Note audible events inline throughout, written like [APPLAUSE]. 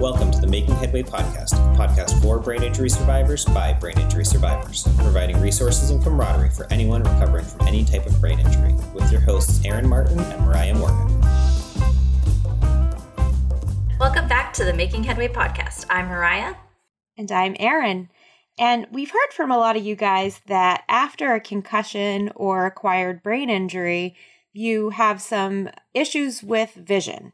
Welcome to the Making Headway podcast, a podcast for brain injury survivors by brain injury survivors, providing resources and camaraderie for anyone recovering from any type of brain injury, with your hosts Aaron Martin and Mariah Morgan. Welcome back to the Making Headway podcast. I'm Mariah. And I'm Aaron. And we've heard from a lot of you guys that after a concussion or acquired brain injury, you have some issues with vision.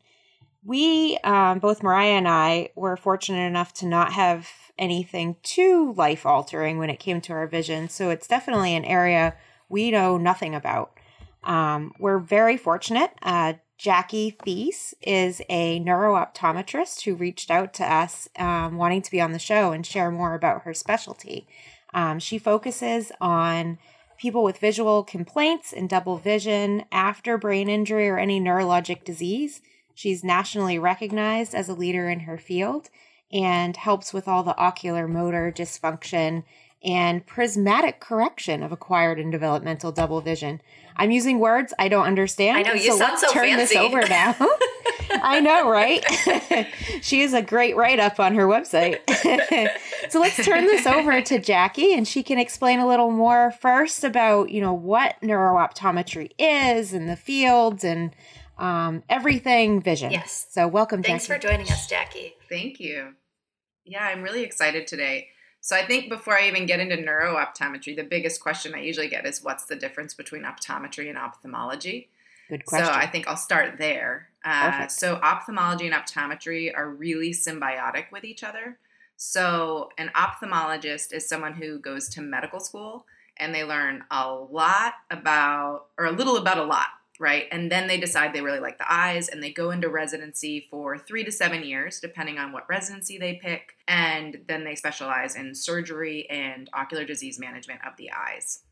We, um, both Mariah and I, were fortunate enough to not have anything too life altering when it came to our vision. So it's definitely an area we know nothing about. Um, we're very fortunate. Uh, Jackie Theis is a neurooptometrist who reached out to us um, wanting to be on the show and share more about her specialty. Um, she focuses on people with visual complaints and double vision after brain injury or any neurologic disease. She's nationally recognized as a leader in her field and helps with all the ocular motor dysfunction and prismatic correction of acquired and developmental double vision. I'm using words I don't understand. I know you so sound so turn fancy. this over now. [LAUGHS] I know, right? [LAUGHS] she is a great write up on her website. [LAUGHS] so let's turn this over to Jackie and she can explain a little more first about, you know, what neurooptometry is and the fields and um, everything vision. Yes. So welcome, Thanks Jackie. for joining us, Jackie. Thank you. Yeah, I'm really excited today. So I think before I even get into neurooptometry, the biggest question I usually get is what's the difference between optometry and ophthalmology? Good question. So I think I'll start there. Uh, so ophthalmology and optometry are really symbiotic with each other. So an ophthalmologist is someone who goes to medical school and they learn a lot about, or a little about a lot, right? And then they decide they really like the eyes and they go into residency for three to seven years, depending on what residency they pick. And then they specialize in surgery and ocular disease management of the eyes.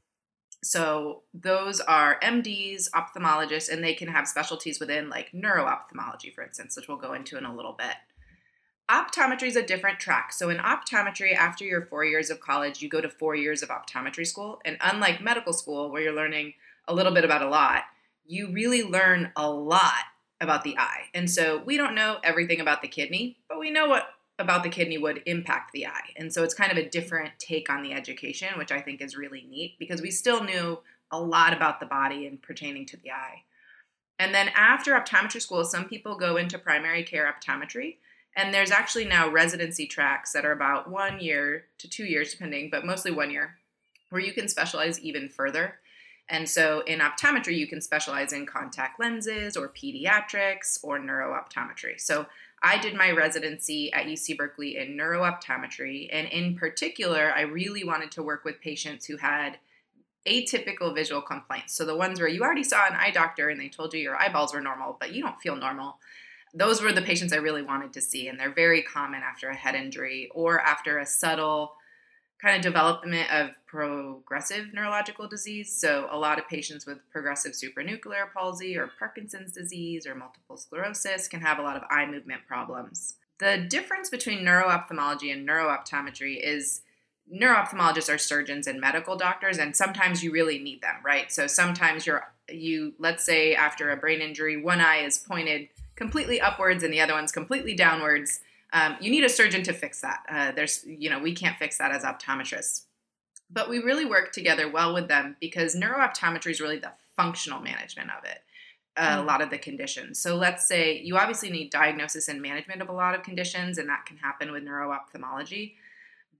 So those are MDs, ophthalmologists, and they can have specialties within like neuro ophthalmology, for instance, which we'll go into in a little bit. Optometry is a different track. So in optometry, after your four years of college, you go to four years of optometry school. And unlike medical school, where you're learning a little bit about a lot, you really learn a lot about the eye. And so we don't know everything about the kidney, but we know what about the kidney would impact the eye. And so it's kind of a different take on the education, which I think is really neat because we still knew a lot about the body and pertaining to the eye. And then after optometry school, some people go into primary care optometry. And there's actually now residency tracks that are about one year to two years, depending, but mostly one year, where you can specialize even further. And so in optometry, you can specialize in contact lenses or pediatrics or neurooptometry. So I did my residency at UC Berkeley in neurooptometry. And in particular, I really wanted to work with patients who had atypical visual complaints. So the ones where you already saw an eye doctor and they told you your eyeballs were normal, but you don't feel normal. Those were the patients I really wanted to see. And they're very common after a head injury or after a subtle kind of development of progressive neurological disease. So, a lot of patients with progressive supranuclear palsy or Parkinson's disease or multiple sclerosis can have a lot of eye movement problems. The difference between neuroophthalmology and neurooptometry is neuroophthalmologists are surgeons and medical doctors and sometimes you really need them, right? So sometimes you're you let's say after a brain injury, one eye is pointed completely upwards and the other one's completely downwards um, you need a surgeon to fix that. Uh, there's, you know, we can't fix that as optometrists. But we really work together well with them because neurooptometry is really the functional management of it, uh, a lot of the conditions. So let's say you obviously need diagnosis and management of a lot of conditions, and that can happen with neuroophthalmology.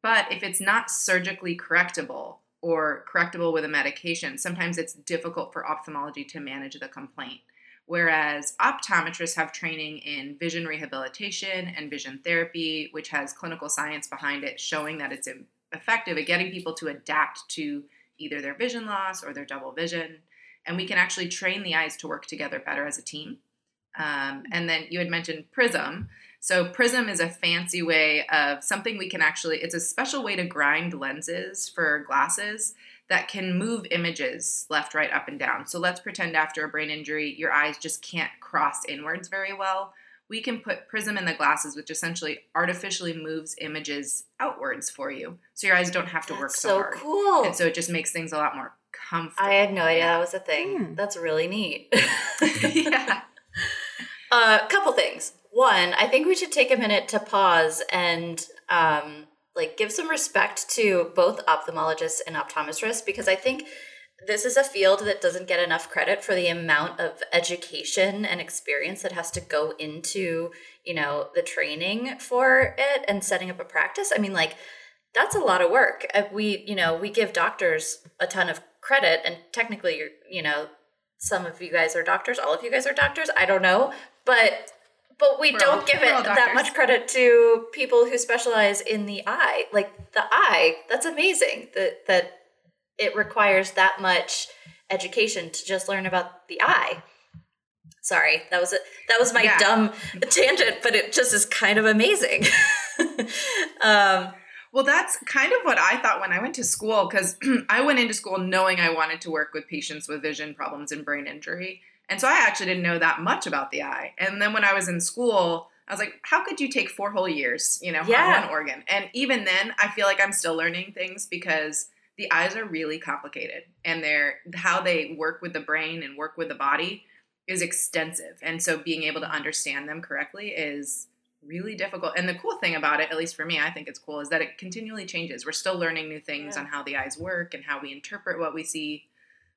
But if it's not surgically correctable or correctable with a medication, sometimes it's difficult for ophthalmology to manage the complaint whereas optometrists have training in vision rehabilitation and vision therapy, which has clinical science behind it showing that it's effective at getting people to adapt to either their vision loss or their double vision. And we can actually train the eyes to work together better as a team. Um, and then you had mentioned Prism. So, Prism is a fancy way of something we can actually, it's a special way to grind lenses for glasses that can move images left, right, up, and down. So let's pretend after a brain injury, your eyes just can't cross inwards very well. We can put prism in the glasses, which essentially artificially moves images outwards for you. So your eyes don't have to That's work so, so hard. cool. And so it just makes things a lot more comfortable. I had no idea that was a thing. Hmm. That's really neat. [LAUGHS] [LAUGHS] yeah. A couple things. one, I think we should take a minute to pause and um, like give some respect to both ophthalmologists and optometrists because I think this is a field that doesn't get enough credit for the amount of education and experience that has to go into you know the training for it and setting up a practice. I mean like that's a lot of work. Uh, we you know we give doctors a ton of credit and technically you know some of you guys are doctors all of you guys are doctors i don't know but but we We're don't all- give it that much credit to people who specialize in the eye like the eye that's amazing that that it requires that much education to just learn about the eye sorry that was it that was my Yeah. dumb tangent but it just is kind of amazing [LAUGHS] um Well, that's kind of what I thought when I went to school because [CLEARS THROAT] I went into school knowing I wanted to work with patients with vision problems and brain injury. And so I actually didn't know that much about the eye. And then when I was in school, I was like, how could you take four whole years, you know, Yeah. on one organ? And even then, I feel like I'm still learning things because the eyes are really complicated and they're how they work with the brain and work with the body is extensive. And so being able to understand them correctly is really difficult. And the cool thing about it, at least for me, I think it's cool, is that it continually changes. We're still learning new things Yeah. on how the eyes work and how we interpret what we see,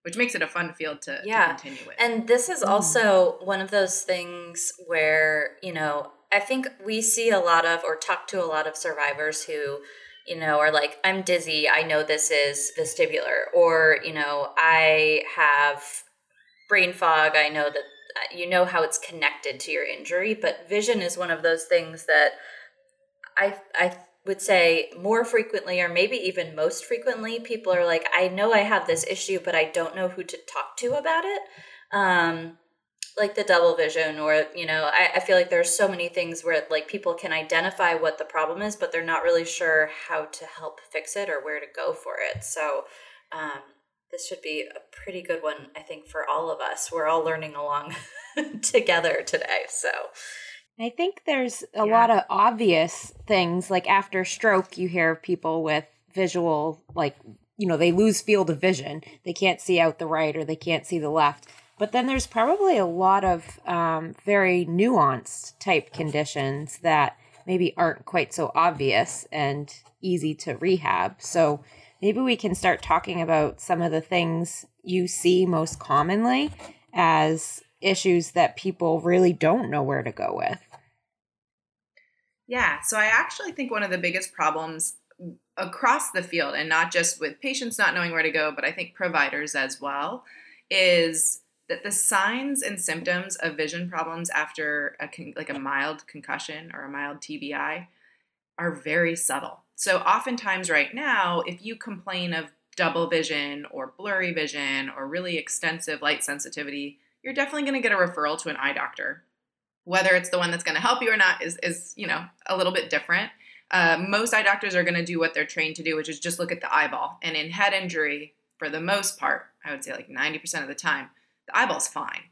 which makes it a fun field to, Yeah. to continue with. And this is also one of those things where, you know, I think we see a lot of or talk to a lot of survivors who, you know, are like, I'm dizzy. I know this is vestibular. Or, you know, I have brain fog. I know that uh, you know how it's connected to your injury. But vision is one of those things that I, I would say more frequently or maybe even most frequently people are like i know i have this issue but i don't know who to talk to about it. Um like the double vision or you know I, I feel like there's so many things where like people can identify what the problem is but they're not really sure how to help fix it or where to go for it. So um this should be a pretty good one i think for all of us. We're all learning along [LAUGHS] together today so I think there's a Yeah. lot of obvious things like after stroke you hear people with visual like you know they lose field of vision. They can't see out the right or they can't see the left. But then there's probably a lot of um, very nuanced type conditions that maybe aren't quite so obvious and easy to rehab. So maybe we can start talking about some of the things you see most commonly as issues that people really don't know where to go with Yeah, so I actually think one of the biggest problems across the field, and not just with patients not knowing where to go, but I think providers as well, is that the signs and symptoms of vision problems after a con- like a mild concussion or a mild TBI are very subtle. So oftentimes right now, if you complain of double vision or blurry vision or really extensive light sensitivity, you're definitely going to get a referral to an eye doctor. Whether it's the one that's going to help you or not is, is you know a little bit different. Uh, most eye doctors are going to do what they're trained to do which is just look at the eyeball. And in head injury for the most part i would say like 90% of the time the eyeball's fine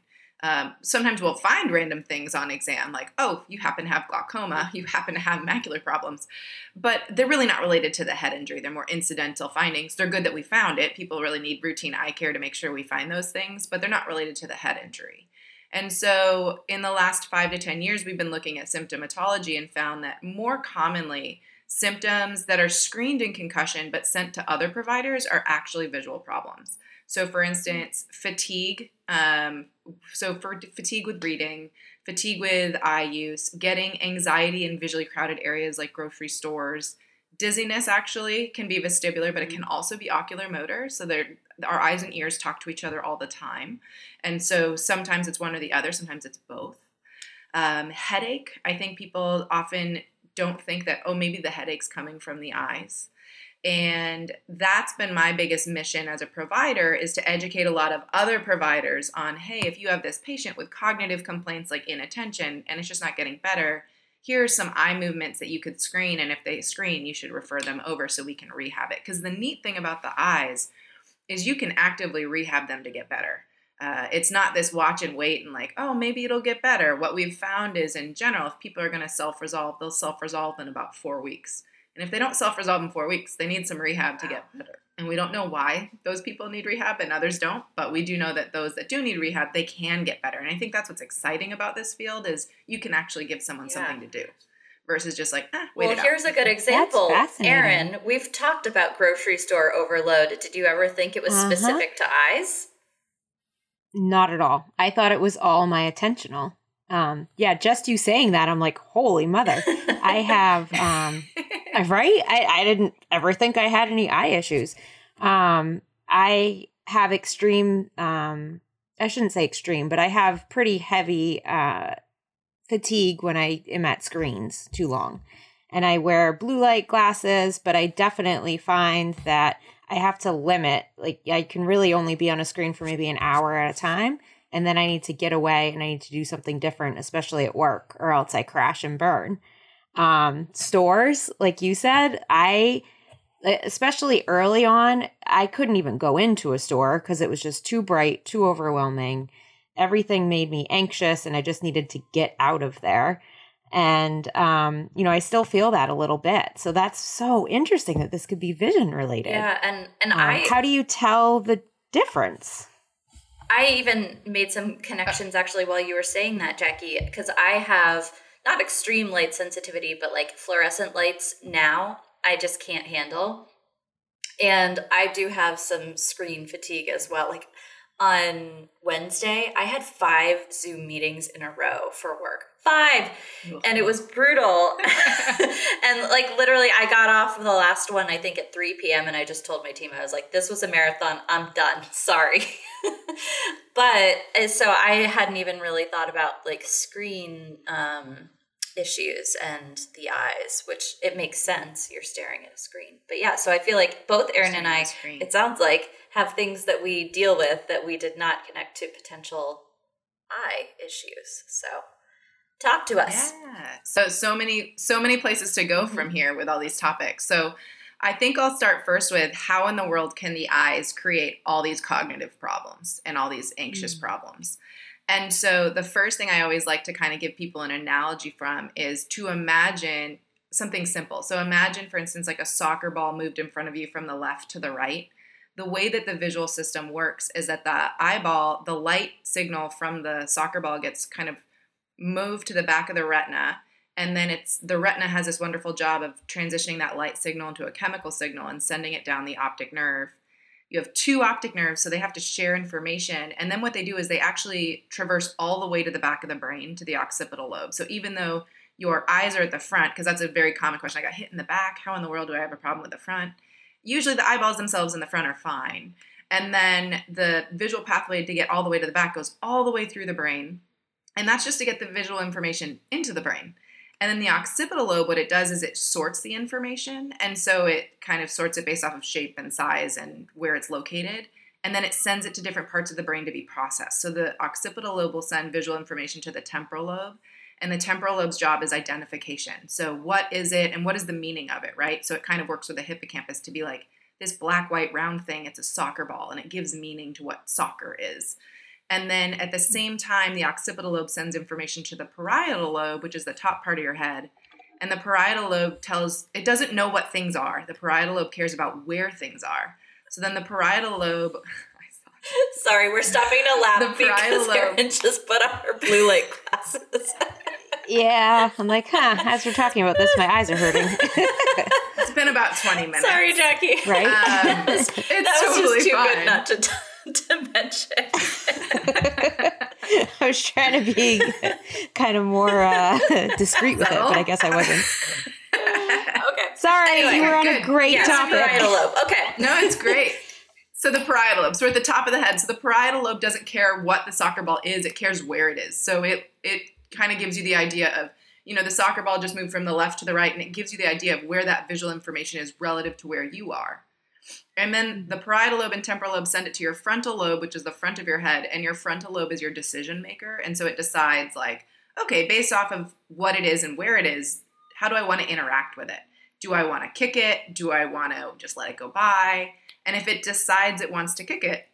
um, sometimes we'll find random things on exam like oh you happen to have glaucoma you happen to have macular problems but they're really not related to the head injury they're more incidental findings they're good that we found it people really need routine eye care to make sure we find those things but they're not related to the head injury and so, in the last five to 10 years, we've been looking at symptomatology and found that more commonly, symptoms that are screened in concussion but sent to other providers are actually visual problems. So, for instance, fatigue. Um, so, for fatigue with reading, fatigue with eye use, getting anxiety in visually crowded areas like grocery stores, dizziness actually can be vestibular, but it can also be ocular motor. So, our eyes and ears talk to each other all the time. And so sometimes it's one or the other, sometimes it's both. Um, headache, I think people often don't think that, oh, maybe the headache's coming from the eyes. And that's been my biggest mission as a provider is to educate a lot of other providers on, hey, if you have this patient with cognitive complaints like inattention and it's just not getting better, here are some eye movements that you could screen. And if they screen, you should refer them over so we can rehab it. Because the neat thing about the eyes is you can actively rehab them to get better. Uh, it's not this watch and wait and like, oh, maybe it'll get better. What we've found is, in general, if people are going to self resolve, they'll self resolve in about four weeks. And if they don't self resolve in four weeks, they need some rehab to get better. And we don't know why those people need rehab and others don't, but we do know that those that do need rehab, they can get better. And I think that's what's exciting about this field is you can actually give someone Yeah. something to do versus just like, ah, wait Well, it out. here's a good example. fascinating. Aaron, we've talked about grocery store overload. Did you ever think it was Uh-huh. specific to eyes? Not at all. I thought it was all my attentional. Um, yeah, just you saying that, I'm like, holy mother. I have, um, [LAUGHS] right? I, I didn't ever think I had any eye issues. Um, I have extreme, um, I shouldn't say extreme, but I have pretty heavy uh, fatigue when I am at screens too long. And I wear blue light glasses, but I definitely find that I have to limit, like, I can really only be on a screen for maybe an hour at a time. And then I need to get away and I need to do something different, especially at work, or else I crash and burn. Um, stores, like you said, I, especially early on, I couldn't even go into a store because it was just too bright, too overwhelming. Everything made me anxious and I just needed to get out of there. And, um, you know, I still feel that a little bit. So that's so interesting that this could be vision related. Yeah, and and Um, I how do you tell the difference? I even made some connections actually while you were saying that, Jackie, because I have not extreme light sensitivity, but like fluorescent lights now, I just can't handle. And I do have some screen fatigue as well. Like on Wednesday, I had five Zoom meetings in a row for work. Five. And it was brutal. [LAUGHS] [LAUGHS] and like literally, I got off the last one, I think at 3 p.m. And I just told my team, I was like, this was a marathon. I'm done. [LAUGHS] Sorry. [LAUGHS] but uh, so I hadn't even really thought about like screen um, issues and the eyes, which it makes sense. You're staring at a screen. But yeah, so I feel like both Aaron and I, it sounds like, have things that we deal with that we did not connect to potential eye issues. So talk to us. Yeah. So so many so many places to go from mm-hmm. here with all these topics. So I think I'll start first with how in the world can the eyes create all these cognitive problems and all these anxious mm. problems. And so the first thing I always like to kind of give people an analogy from is to imagine something simple. So imagine for instance like a soccer ball moved in front of you from the left to the right. The way that the visual system works is that the eyeball, the light signal from the soccer ball gets kind of moved to the back of the retina and then it's the retina has this wonderful job of transitioning that light signal into a chemical signal and sending it down the optic nerve. You have two optic nerves so they have to share information and then what they do is they actually traverse all the way to the back of the brain to the occipital lobe. So even though your eyes are at the front because that's a very common question i got hit in the back how in the world do i have a problem with the front? Usually the eyeballs themselves in the front are fine. And then the visual pathway to get all the way to the back goes all the way through the brain and that's just to get the visual information into the brain. And then the occipital lobe, what it does is it sorts the information. And so it kind of sorts it based off of shape and size and where it's located. And then it sends it to different parts of the brain to be processed. So the occipital lobe will send visual information to the temporal lobe. And the temporal lobe's job is identification. So what is it and what is the meaning of it, right? So it kind of works with the hippocampus to be like this black, white, round thing, it's a soccer ball, and it gives meaning to what soccer is. And then at the same time, the occipital lobe sends information to the parietal lobe, which is the top part of your head. And the parietal lobe tells, it doesn't know what things are. The parietal lobe cares about where things are. So then the parietal lobe, [LAUGHS] Sorry, we're stopping to laugh The parietal because lobe. Erin just put on her blue light glasses. [LAUGHS] Yeah, I'm like, huh, as we're talking about this, my eyes are hurting. [LAUGHS] it's been about 20 minutes. Sorry, Jackie. Right? Um, It's- it's that was totally just too fine. good not to, to mention. Was trying to be [LAUGHS] kind of more uh, [LAUGHS] discreet with it, but I guess I wasn't. [LAUGHS] okay. Sorry, Anyway, you were on good. a great Yes, topic. parietal lobe. Okay. No, it's great. So the parietal lobe. So we're at the top of the head. So the parietal lobe doesn't care what the soccer ball is; it cares where it is. So it it kind of gives you the idea of you know the soccer ball just moved from the left to the right, and it gives you the idea of where that visual information is relative to where you are. And then the parietal lobe and temporal lobe send it to your frontal lobe, which is the front of your head, and your frontal lobe is your decision maker, and so it decides like, okay, based off of what it is and where it is, how do I want to interact with it? Do I want to kick it? Do I want to just let it go by? And if it decides it wants to kick it,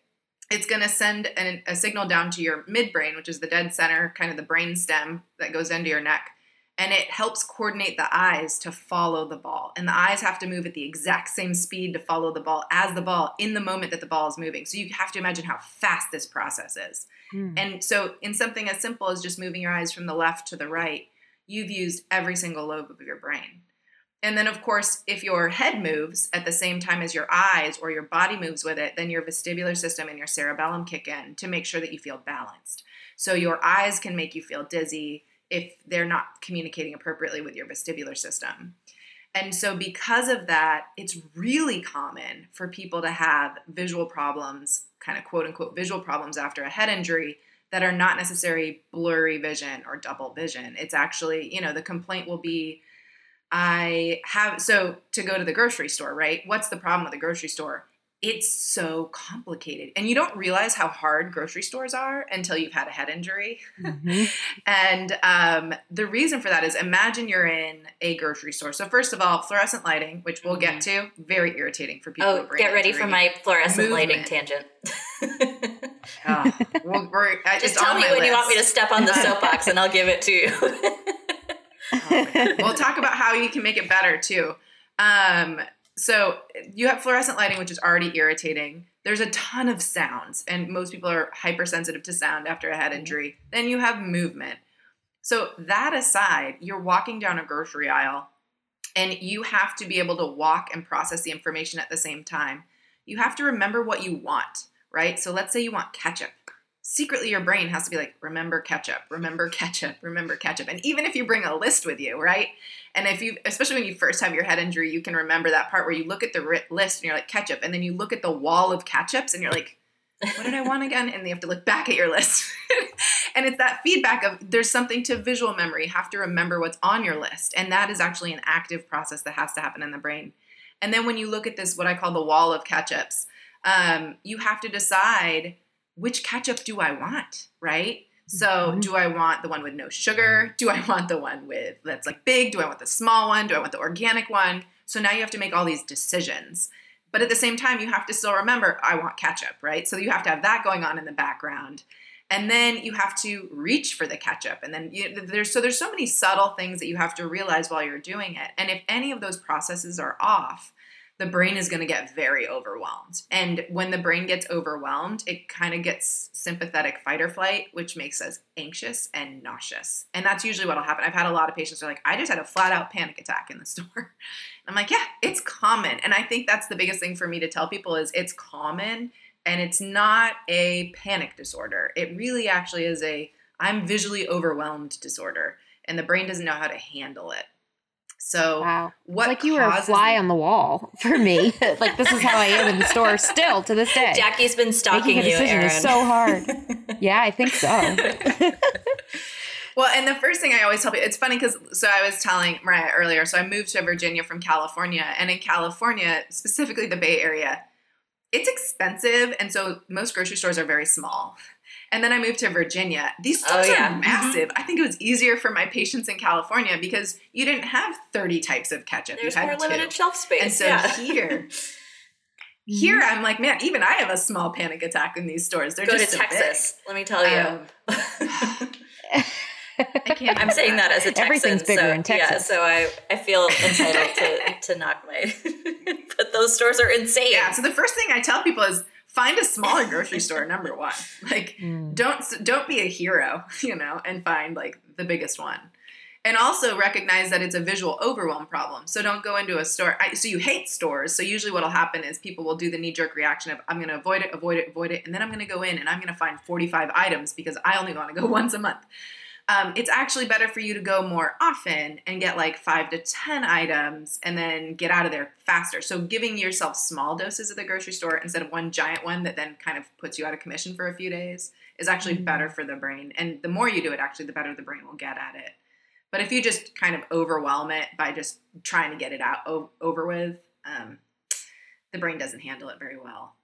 it's going to send an, a signal down to your midbrain, which is the dead center, kind of the brain stem that goes into your neck. And it helps coordinate the eyes to follow the ball. And the eyes have to move at the exact same speed to follow the ball as the ball in the moment that the ball is moving. So you have to imagine how fast this process is. Mm. And so, in something as simple as just moving your eyes from the left to the right, you've used every single lobe of your brain. And then, of course, if your head moves at the same time as your eyes or your body moves with it, then your vestibular system and your cerebellum kick in to make sure that you feel balanced. So your eyes can make you feel dizzy if they're not communicating appropriately with your vestibular system. And so, because of that, it's really common for people to have visual problems, kind of quote unquote visual problems after a head injury that are not necessarily blurry vision or double vision. It's actually, you know, the complaint will be I have, so to go to the grocery store, right? What's the problem with the grocery store? It's so complicated and you don't realize how hard grocery stores are until you've had a head injury mm-hmm. [LAUGHS] and um, the reason for that is imagine you're in a grocery store so first of all fluorescent lighting which we'll get mm-hmm. to very irritating for people oh get ready for my fluorescent Movement. lighting tangent oh, [LAUGHS] [LAUGHS] well, we're, uh, just tell me when list. you want me to step on the soapbox and i'll give it to you oh, we'll talk about how you can make it better too um, so you have fluorescent lighting, which is already irritating. There's a ton of sounds, and most people are hypersensitive to sound after a head mm-hmm. injury. Then you have movement. So, that aside, you're walking down a grocery aisle and you have to be able to walk and process the information at the same time. You have to remember what you want, right? So, let's say you want ketchup secretly your brain has to be like, remember ketchup, remember ketchup, remember ketchup. And even if you bring a list with you, right? And if you, especially when you first have your head injury, you can remember that part where you look at the list and you're like, ketchup. And then you look at the wall of ketchups and you're like, what did I want again? And you have to look back at your list. [LAUGHS] and it's that feedback of there's something to visual memory. You have to remember what's on your list. And that is actually an active process that has to happen in the brain. And then when you look at this, what I call the wall of ketchups, um, you have to decide which ketchup do I want, right? So, mm-hmm. do I want the one with no sugar? Do I want the one with that's like big? Do I want the small one? Do I want the organic one? So now you have to make all these decisions. But at the same time, you have to still remember I want ketchup, right? So you have to have that going on in the background. And then you have to reach for the ketchup. And then you, there's so there's so many subtle things that you have to realize while you're doing it. And if any of those processes are off, the brain is going to get very overwhelmed. And when the brain gets overwhelmed, it kind of gets sympathetic fight or flight, which makes us anxious and nauseous. And that's usually what will happen. I've had a lot of patients who are like, I just had a flat out panic attack in the [LAUGHS] store. I'm like, yeah, it's common. And I think that's the biggest thing for me to tell people is it's common and it's not a panic disorder. It really actually is a I'm visually overwhelmed disorder and the brain doesn't know how to handle it. So wow. what like you were a fly on the wall [LAUGHS] for me. [LAUGHS] [LAUGHS] like this is how I am in the store still to this day. Jackie's been stalking Making a decision you, Erin. is so hard. yeah, I think so. well, and the first thing I always tell people, it's funny because so I was telling Mariah earlier. So I moved to Virginia from California, and in California, specifically the Bay Area, it's expensive, and so most grocery stores are very small. And then I moved to Virginia. These stores oh, yeah. are mm-hmm. massive. Mm-hmm. I think it was easier for my patients in California because you didn't have 30 types of ketchup. There's you had more two. limited shelf space. And so yeah. here, [LAUGHS] here I'm like, man, even I have a small panic attack in these stores. They're Go just to so Texas. Big. Let me tell you. Um, [LAUGHS] I can't. I'm saying that as a Texan. Everything's bigger so, in Texas. Yeah, so I, I feel entitled to, [LAUGHS] to knock my. but those stores are insane. Yeah. So the first thing I tell people is find a smaller grocery [LAUGHS] store number one. Like mm. don't don't be a hero [LAUGHS] you know and find like the biggest one. And also recognize that it's a visual overwhelm problem. So don't go into a store I, so you hate stores. So usually what'll happen is people will do the knee-jerk reaction of i'm going to avoid it avoid it avoid it and then i'm going to go in and i'm going to find 45 items because i only want to go [LAUGHS] once a month um, it's actually better for you to go more often and get like five to 10 items and then get out of there faster. So, giving yourself small doses at the grocery store instead of one giant one that then kind of puts you out of commission for a few days is actually mm-hmm. better for the brain. And the more you do it, actually, the better the brain will get at it. But if you just kind of overwhelm it by just trying to get it out o- over with, um, the brain doesn't handle it very well.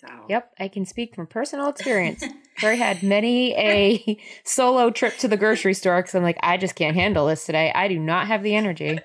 So. Yep, I can speak from personal experience. [LAUGHS] I had many a solo trip to the grocery store because I'm like, I just can't handle this today. I do not have the energy.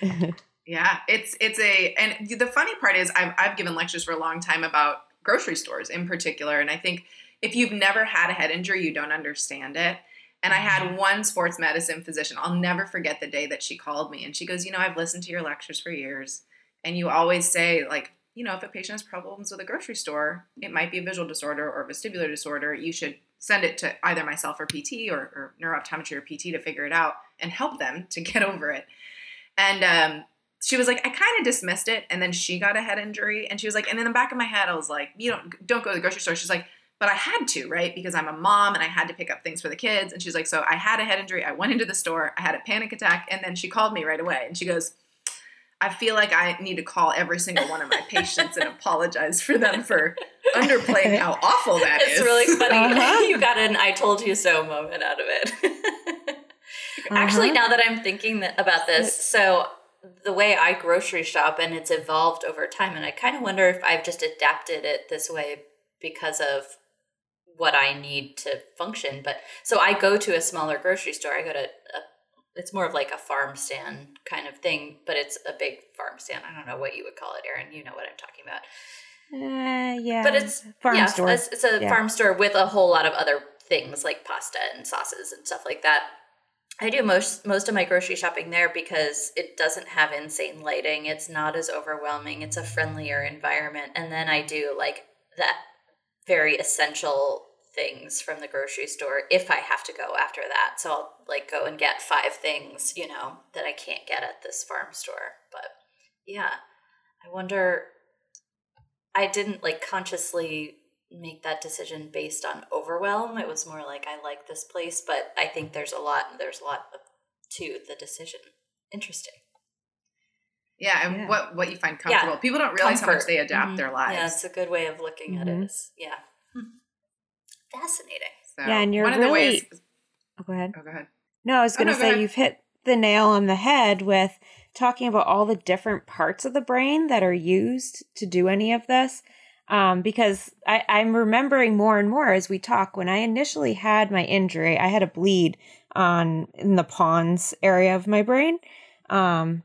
[LAUGHS] yeah, it's it's a and the funny part is I've I've given lectures for a long time about grocery stores in particular, and I think if you've never had a head injury, you don't understand it. And I had mm-hmm. one sports medicine physician. I'll never forget the day that she called me and she goes, You know, I've listened to your lectures for years. And you always say, like, you know, if a patient has problems with a grocery store, it might be a visual disorder or vestibular disorder. You should send it to either myself or PT or, or neurooptometry or PT to figure it out and help them [LAUGHS] to get over it. And um, she was like, I kind of dismissed it, and then she got a head injury, and she was like, and in the back of my head, I was like, you don't don't go to the grocery store. She's like, but I had to, right? Because I'm a mom and I had to pick up things for the kids. And she's like, so I had a head injury. I went into the store, I had a panic attack, and then she called me right away, and she goes. I feel like I need to call every single one of my patients and apologize for them for underplaying how [LAUGHS] awful that it's is. really funny. Uh-huh. [LAUGHS] you got an "I told you so" moment out of it. [LAUGHS] Actually, Uh-huh. now that I'm thinking that, about this, so the way I grocery shop and it's evolved over time, and I kind of wonder if I've just adapted it this way because of what I need to function. But so I go to a smaller grocery store. I go to a, it's more of like a farm stand kind of thing, but it's a big farm stand. I don't know what you would call it, Erin. You know what I'm talking about. Uh, yeah. But it's farm yeah, store. It's, it's a Yeah. farm store with a whole lot of other things like pasta and sauces and stuff like that. I do most most of my grocery shopping there because it doesn't have insane lighting. It's not as overwhelming. It's a friendlier environment. And then I do like that very essential things from the grocery store if I have to go after that. So I'll like go and get five things, you know, that I can't get at this farm store. But yeah, I wonder I didn't like consciously make that decision based on overwhelm. It was more like I like this place, but I think there's a lot there's a lot of, to the decision. Interesting. Yeah, and Yeah. what what you find comfortable. Yeah. comfortable. People don't realize how much they adapt Mhm. their lives. Yeah, it's a good way of looking at it. Mhm. Is yeah, Hmm. Fascinating. So, Yeah, and you're one of the really- ways. Oh, go ahead. Oh, go ahead. No, I was Oh, going to no, say ahead. you've hit the nail on the head with talking about all the different parts of the brain that are used to do any of this. Um, because I, I'm remembering more and more as we talk. When I initially had my injury, I had a bleed on in the pons area of my brain, um,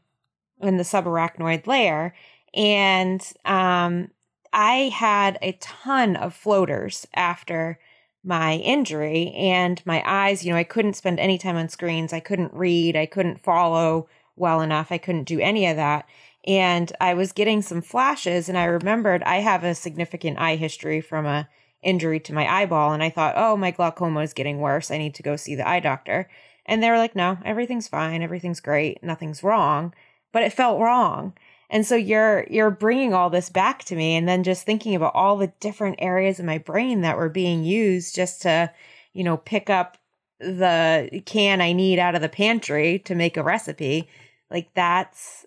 in the subarachnoid layer, and um, I had a ton of floaters after my injury and my eyes, you know, I couldn't spend any time on screens. I couldn't read. I couldn't follow well enough. I couldn't do any of that. And I was getting some flashes and I remembered I have a significant eye history from a injury to my eyeball and I thought, "Oh, my glaucoma is getting worse. I need to go see the eye doctor." And they were like, "No, everything's fine. Everything's great. Nothing's wrong." But it felt wrong. And so you're you're bringing all this back to me and then just thinking about all the different areas of my brain that were being used just to, you know, pick up the can I need out of the pantry to make a recipe. Like that's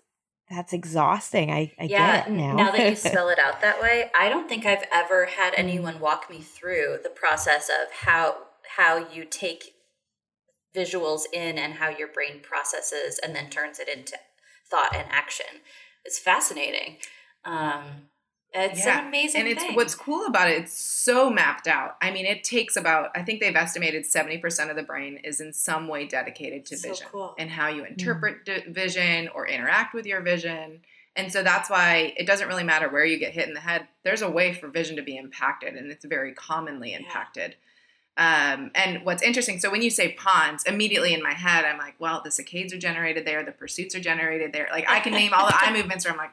that's exhausting. I, I yeah, get it now. now that you [LAUGHS] spell it out that way, I don't think I've ever had mm-hmm. anyone walk me through the process of how how you take visuals in and how your brain processes and then turns it into thought and action. It's fascinating. Um, it's an amazing and it's thing. what's cool about it. It's so mapped out. I mean, it takes about. I think they've estimated seventy percent of the brain is in some way dedicated to So vision cool. and how you interpret d- vision or interact with your vision. And so that's why it doesn't really matter where you get hit in the head. There's a way for vision to be impacted, and it's very commonly Yeah. impacted. Um, and what's interesting, so when you say pons, immediately in my head, I'm like, well, the saccades are generated there, the pursuits are generated there. Like I can name all the eye [LAUGHS] movements where I'm like,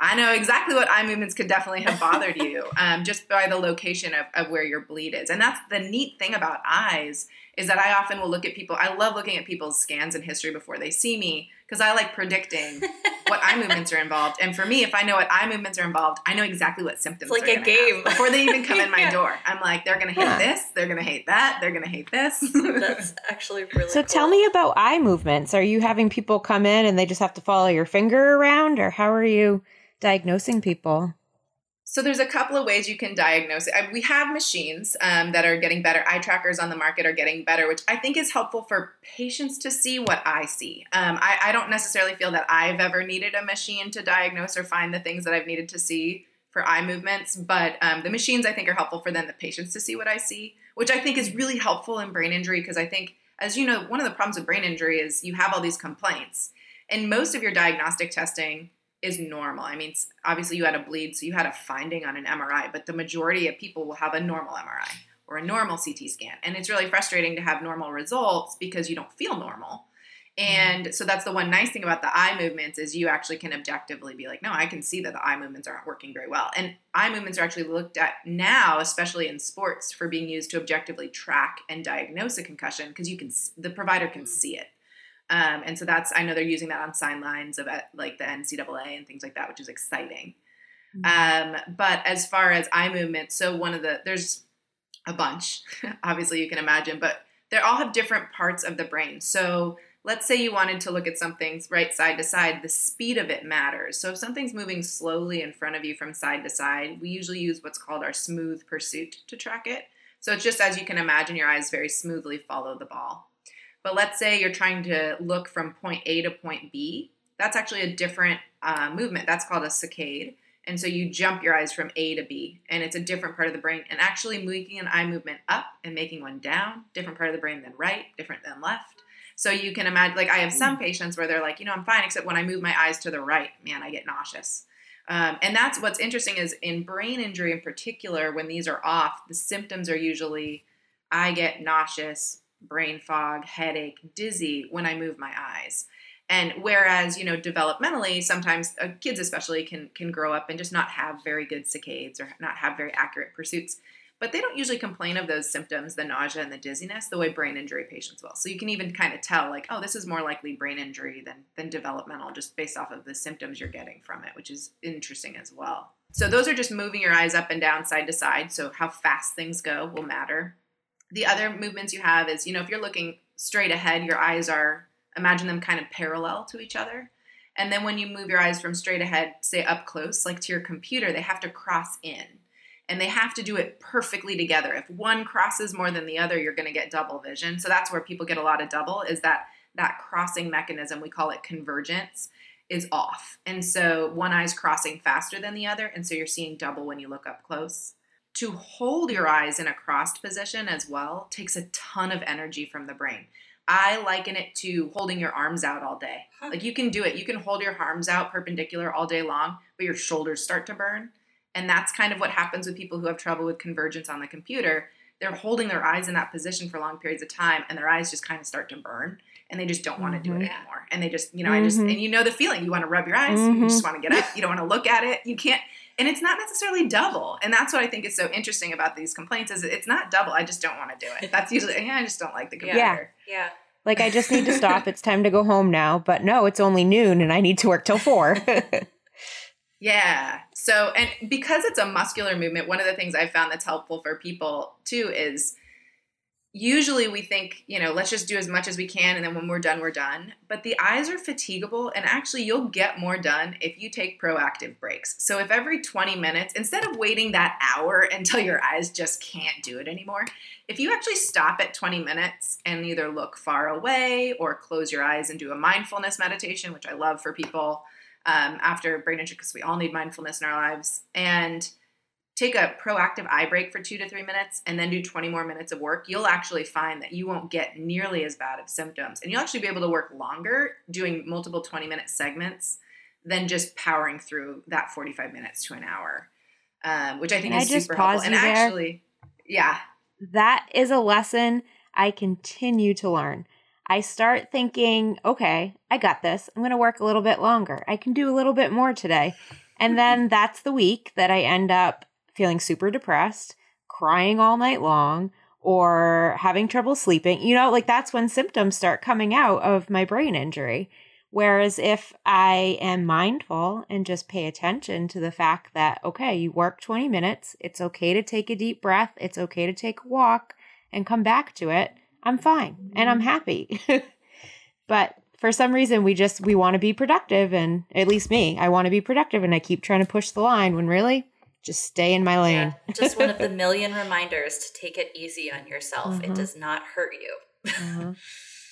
I know exactly what eye movements could definitely have bothered you um, just by the location of, of where your bleed is. And that's the neat thing about eyes is that I often will look at people. I love looking at people's scans and history before they see me because I like predicting [LAUGHS] what eye movements are involved. And for me, if I know what eye movements are involved, I know exactly what symptoms. It's like they're a gonna have game. before they even come in my [LAUGHS] Yeah. door. I'm like, they're gonna hate Yeah. this, they're gonna hate that, they're gonna hate this. [LAUGHS] That's actually really so cool. tell me about eye movements. Are you having people come in and they just have to follow your finger around or how are you diagnosing people? So there's a couple of ways you can diagnose it. We have machines um, that are getting better. Eye trackers on the market are getting better, which I think is helpful for patients to see what I see. Um, I, I don't necessarily feel that I've ever needed a machine to diagnose or find the things that I've needed to see for eye movements, but um, the machines I think are helpful for then the patients to see what I see, which I think is really helpful in brain injury because I think, as you know, one of the problems with brain injury is you have all these complaints, and most of your diagnostic testing is normal. I mean, obviously you had a bleed, so you had a finding on an MRI, but the majority of people will have a normal MRI or a normal CT scan. And it's really frustrating to have normal results because you don't feel normal. And so that's the one nice thing about the eye movements is you actually can objectively be like, no, I can see that the eye movements aren't working very well. And eye movements are actually looked at now, especially in sports, for being used to objectively track and diagnose a concussion because you can the provider can see it. Um, and so that's I know they're using that on sign lines of like the NCAA and things like that, which is exciting. Mm-hmm. Um, but as far as eye movement, so one of the there's a bunch, [LAUGHS] obviously you can imagine, but they all have different parts of the brain. So let's say you wanted to look at something right side to side, the speed of it matters. So if something's moving slowly in front of you from side to side, we usually use what's called our smooth pursuit to track it. So it's just as you can imagine, your eyes very smoothly follow the ball. But let's say you're trying to look from point A to point B. That's actually a different uh, movement. That's called a saccade. And so you jump your eyes from A to B, and it's a different part of the brain. And actually making an eye movement up and making one down, different part of the brain than right, different than left. So you can imagine, like, I have some mm. patients where they're like, you know, I'm fine, except when I move my eyes to the right, man, I get nauseous. Um, and that's what's interesting is in brain injury in particular, when these are off, the symptoms are usually I get nauseous, brain fog, headache, dizzy when I move my eyes. And whereas, you know, developmentally, sometimes uh, kids especially can can grow up and just not have very good saccades or not have very accurate pursuits but they don't usually complain of those symptoms, the nausea and the dizziness, the way brain injury patients will. So you can even kind of tell, like, oh, this is more likely brain injury than, than developmental, just based off of the symptoms you're getting from it, which is interesting as well. So those are just moving your eyes up and down, side to side. So how fast things go will matter. The other movements you have is, you know, if you're looking straight ahead, your eyes are, imagine them kind of parallel to each other. And then when you move your eyes from straight ahead, say up close, like to your computer, they have to cross in and they have to do it perfectly together. If one crosses more than the other, you're going to get double vision. So that's where people get a lot of double is that that crossing mechanism, we call it convergence, is off. And so one eye's crossing faster than the other, and so you're seeing double when you look up close. To hold your eyes in a crossed position as well takes a ton of energy from the brain. I liken it to holding your arms out all day. Huh. Like you can do it. You can hold your arms out perpendicular all day long, but your shoulders start to burn. And that's kind of what happens with people who have trouble with convergence on the computer. They're holding their eyes in that position for long periods of time and their eyes just kind of start to burn and they just don't want to do it mm-hmm. anymore. And they just, you know, mm-hmm. I just, mm-hmm. and you know the feeling. You want to rub your eyes, mm-hmm. you just want to get up, you don't want to look at it. You can't, and it's not necessarily double. And that's what I think is so interesting about these complaints is it's not double. I just don't want to do it. That's usually, [LAUGHS] yeah, I just don't like the computer. Yeah. yeah. Like I just need to stop. [LAUGHS] it's time to go home now. But no, it's only noon and I need to work till four. [LAUGHS] Yeah. So, and because it's a muscular movement, one of the things I found that's helpful for people too is usually we think, you know, let's just do as much as we can and then when we're done, we're done. But the eyes are fatigable and actually you'll get more done if you take proactive breaks. So, if every 20 minutes, instead of waiting that hour [LAUGHS] until your eyes just can't do it anymore, if you actually stop at 20 minutes and either look far away or close your eyes and do a mindfulness meditation, which I love for people um, after brain injury because we all need mindfulness in our lives and take a proactive eye break for two to three minutes and then do 20 more minutes of work, you'll actually find that you won't get nearly as bad of symptoms. And you'll actually be able to work longer doing multiple 20 minute segments than just powering through that 45 minutes to an hour, um, which I think is I super helpful. And actually, yeah. That is a lesson I continue to learn. I start thinking, okay, I got this. I'm going to work a little bit longer. I can do a little bit more today. And then [LAUGHS] that's the week that I end up feeling super depressed, crying all night long, or having trouble sleeping. You know, like that's when symptoms start coming out of my brain injury. Whereas if I am mindful and just pay attention to the fact that, okay, you work 20 minutes, it's okay to take a deep breath, it's okay to take a walk and come back to it I'm fine and I'm mm-hmm. happy. [LAUGHS] but for some reason we just we want to be productive and at least me, I want to be productive and I keep trying to push the line when really just stay in my lane. Yeah, [LAUGHS] just one of the [LAUGHS] million reminders to take it easy on yourself. Mm-hmm. It does not hurt you. Mm-hmm.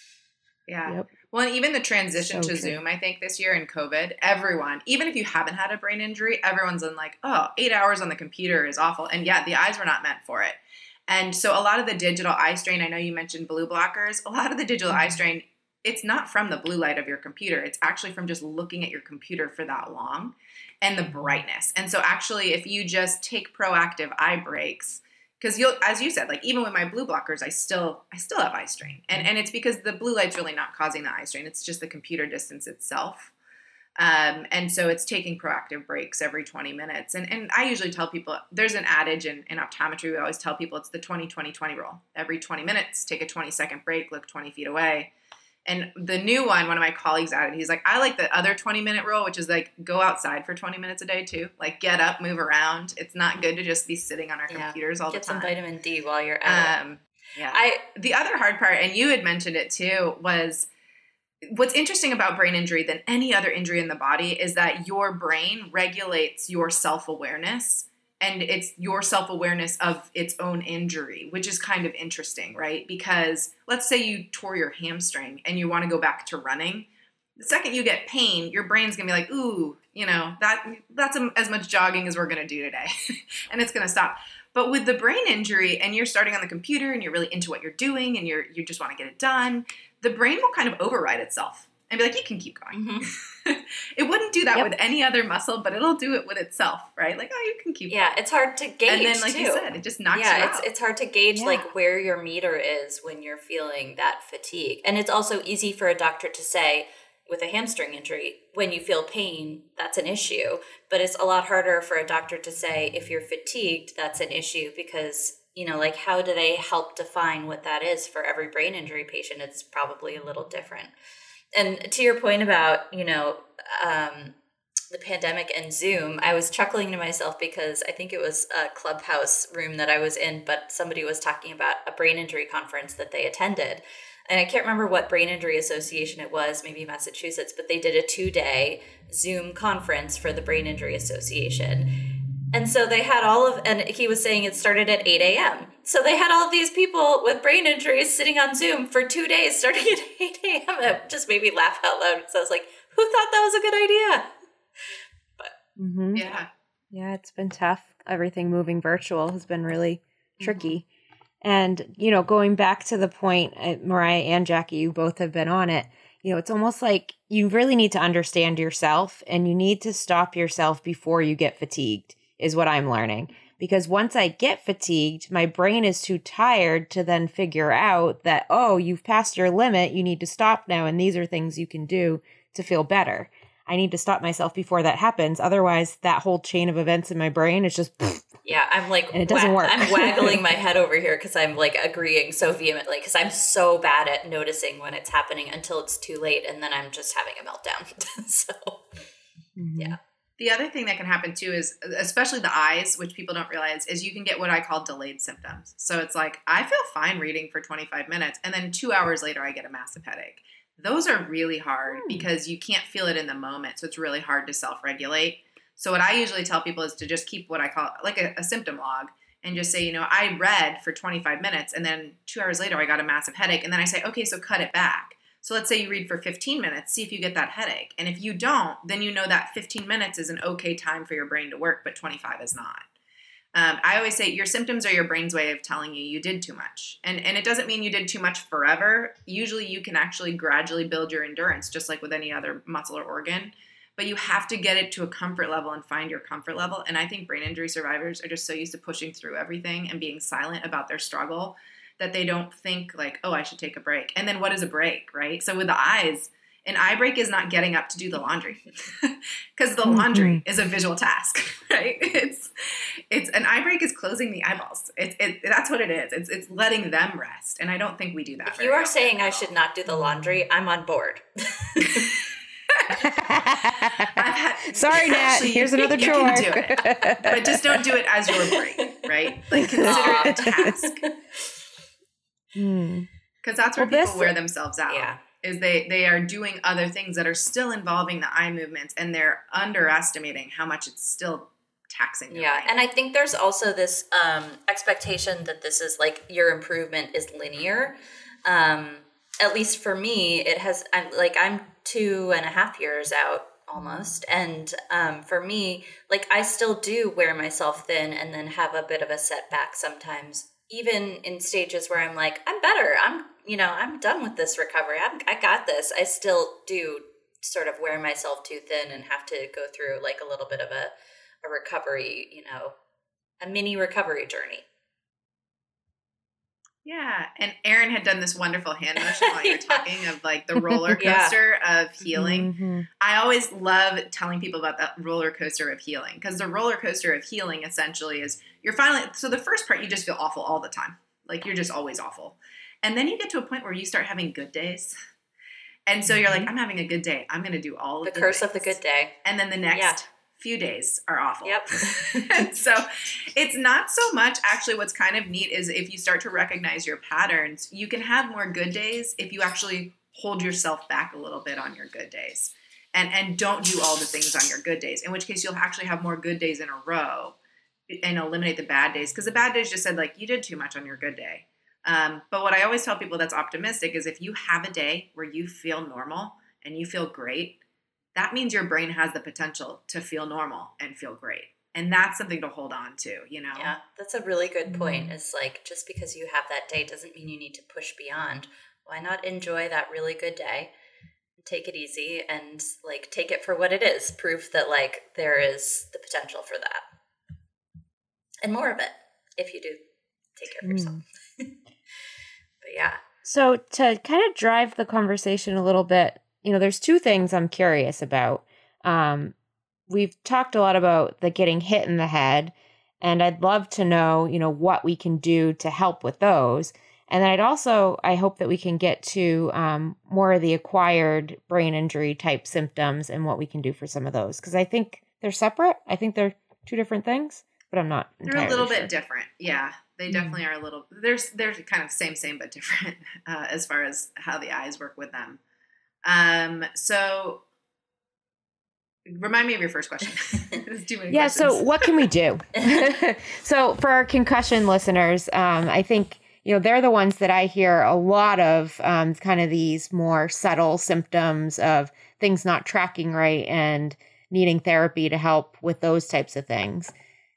[LAUGHS] yeah. Yep. Well, and even the transition so to true. Zoom, I think this year in COVID, everyone, even if you haven't had a brain injury, everyone's in like, oh, eight hours on the computer is awful. And yeah, the eyes were not meant for it. And so a lot of the digital eye strain, I know you mentioned blue blockers, a lot of the digital eye mm-hmm. strain, it's not from the blue light of your computer. It's actually from just looking at your computer for that long and the brightness. And so actually if you just take proactive eye breaks, because you'll as you said like even with my blue blockers i still i still have eye strain. And and it's because the blue light's really not causing the eye strain. It's just the computer distance itself. Um, and so it's taking proactive breaks every 20 minutes. And and i usually tell people there's an adage in, in optometry we always tell people it's the 20 20 20 rule. Every 20 minutes take a 20 second break look 20 feet away and the new one, one of my colleagues added, he's like, I like the other 20 minute rule, which is like go outside for 20 minutes a day too. Like get up, move around. It's not good to just be sitting on our Yeah. computers all Get the time. Get some vitamin D while you're at it. Um, yeah. I the other hard part, and you had mentioned it too, was what's interesting about brain injury than any other injury in the body is that your brain regulates your self awareness and it's your self awareness of its own injury, which is kind of interesting, right? Because let's say you tore your hamstring and you want to go back to running. The second you get pain, your brain's gonna be like, "Ooh, you know that that's as much jogging as we're gonna do today," [LAUGHS] and it's gonna stop. But with the brain injury, and you're starting on the computer, and you're really into what you're doing, and you're you just want to get it done, the brain will kind of override itself and be like, "You can keep going." Mhm. [LAUGHS] [LAUGHS] it wouldn't do that Yep. with any other muscle, but it'll do it with itself, right? Like, oh, you can keep. yeah, it's hard to gauge And then, like too. you said, it just knocks you yeah, it's out. it's hard to gauge Yeah. like where your meter is when you're feeling that fatigue. And it's also easy for a doctor to say with a hamstring injury, when you feel pain, that's an issue. But it's a lot harder for a doctor to say if you're fatigued, that's an issue because you know, like how do they help define what that is for every brain injury patient? It's probably a little different. And to your point about, you know, um, the pandemic and Zoom, I was chuckling to myself because I think it was a clubhouse room that I was in, but somebody was talking about a brain injury conference that they attended. And I can't remember what brain injury association it was, maybe Massachusetts, but they did a two day Zoom conference for the Brain Injury Association. And so they had all of, and he was saying it started at 8 a.m. So they had all of these people with brain injuries sitting on Zoom for two days starting [LAUGHS] at 8 a.m. It just made me laugh out loud. So I was like, who thought that was a good idea? Mm-hmm. yeah. Yeah, it's been tough. Everything moving virtual has been really tricky. And, you know, going back to the point, uh, Mariah and Jackie, you both have been on it. You know, it's almost like you really need to understand yourself and you need to stop yourself before you get fatigued, is what I'm learning. Because once I get fatigued, my brain is too tired to then figure out that, oh, you've passed your limit. You need to stop now. And these are things you can do to feel better. I need to stop myself before that happens. Otherwise, that whole chain of events in my brain is just Yeah, I'm like, And it doesn't work. I'm waggling my [LAUGHS] head over here because I'm like agreeing so vehemently because I'm so bad at noticing when it's happening until it's too late, and then I'm just having a meltdown. [LAUGHS] so mm-hmm. Yeah. The other thing that can happen too is, especially the eyes, which people don't realize, is you can get what I call delayed symptoms. So it's like, I feel fine reading for 25 minutes, and then two hours later, I get a massive headache. Those are really hard Hmm. because you can't feel it in the moment. So it's really hard to self regulate. So what I usually tell people is to just keep what I call like a, a symptom log and just say, you know, I read for 25 minutes, and then two hours later, I got a massive headache. And then I say, okay, so cut it back. So let's say you read for 15 minutes, see if you get that headache. And if you don't, then you know that 15 minutes is an okay time for your brain to work, but 25 is not. Um, I always say your symptoms are your brain's way of telling you you did too much. And, and it doesn't mean you did too much forever. Usually you can actually gradually build your endurance, just like with any other muscle or organ. But you have to get it to a comfort level and find your comfort level. And I think brain injury survivors are just so used to pushing through everything and being silent about their struggle that they don't think like, oh, I should take a break. And then what is a break, right? So with the eyes, an eye break is not getting up to do the laundry [LAUGHS] because the mm-hmm. laundry is a visual task, [LAUGHS] right? It's it's an eye break is closing the eyeballs. It's it, that's what it is. It's it's letting them rest, and I don't think we do that. if you are saying I should not do the laundry, I'm on board. [LAUGHS] Had, Sorry, Nat. Here's you- another you chore. can do it, but just don't do it as your break, right? Like consider it a task. Because that's where Well, people this- wear themselves out. yeah. is they they are doing other things that are still involving the eye movements and they're underestimating how much it's still taxing Yeah, brain. and I think there's also this um, expectation that this is like your improvement is linear. Um, at least for me, it has. I'm like I'm two and a half years out almost, and um, for me, like I still do wear myself thin and then have a bit of a setback sometimes. Even in stages where I'm like, I'm better. I'm, you know, I'm done with this recovery. I'm, I got this. I still do sort of wear myself too thin and have to go through like a little bit of a a recovery, you know, a mini recovery journey. Yeah, and Erin had done this wonderful hand motion while you were [LAUGHS] talking of like the [LAUGHS] roller Yeah. coaster of healing. Mhm. I always love telling people about that roller coaster of healing because the roller coaster of healing essentially is you're finally so the first part you just feel awful all the time. Like you're just always awful. And then you get to a point where you start having good days. And so you're like, I'm having a good day. I'm going to do all The of the curse of the good day. And then the next Yeah. Few days are awful. Yep. [LAUGHS] so it's not so much actually what's kind of neat is if you start to recognize your patterns, you can have more good days if you actually hold yourself back a little bit on your good days. And and don't do all the things on your good days. In which case you'll actually have more good days in a row and eliminate the bad days because the bad days just said like you did too much on your good day. Um, but what I always tell people that's optimistic is if you have a day where you feel normal and you feel great, that means your brain has the potential to feel normal and feel great. And that's something to hold on to, you know? Yeah, that's a really good mm-hmm. point. Is like just because you have that day doesn't mean you need to push beyond. Why not enjoy that really good day? Take it easy and like take it for what it is. Proof that like there is the potential for that. And more of it if you do take care of yourself. Hmm. [LAUGHS] but yeah. So to kind of drive the conversation a little bit, you know, there's two things I'm curious about. Um, we've talked a lot about the getting hit in the head, and I'd love to know, you know, what we can do to help with those. And then I'd also, I hope that we can get to um, more of the acquired brain injury type symptoms and what we can do for some of those because I think they're separate. I think they're two different things, but I'm not. They're a little sure. bit different. Yeah. They Mhm. definitely are a little there's they're kind of same same but different [LAUGHS] uh, as far as how the eyes work with them. Um so remind me of your first question. [LAUGHS] There's too many Yeah. So what can we do? [LAUGHS] [LAUGHS] so for our concussion listeners, um, I think you know they're the ones that I hear a lot of um, kind of these more subtle symptoms of things not tracking right and needing therapy to help with those types of things.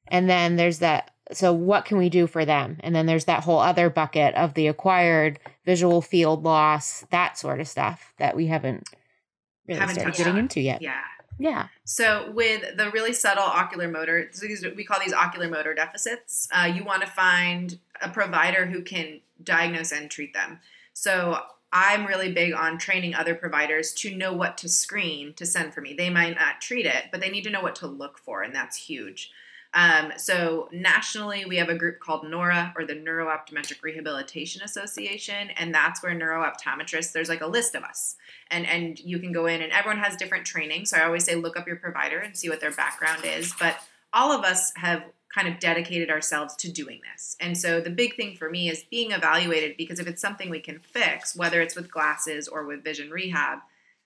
And then there's that. So what can we do for them? And then there's that whole other bucket of the acquired visual field loss, that sort of stuff that we haven't really Haven't started getting on. into yet. yeah. Yeah. So with the really subtle ocular motor, so these, we call these ocular motor deficits. Uh, you want to find a provider who can diagnose and treat them. So I'm really big on training other providers to know what to screen to send for me. They might not treat it, but they need to know what to look for, and that's huge. Um, so nationally, we have a group called NORA, or the Neurooptometric Rehabilitation Association, and that's where neurooptometrists. There's like a list of us, and and you can go in, and everyone has different training. So I always say look up your provider and see what their background is. But all of us have kind of dedicated ourselves to doing this, and so the big thing for me is being evaluated because if it's something we can fix, whether it's with glasses or with vision rehab,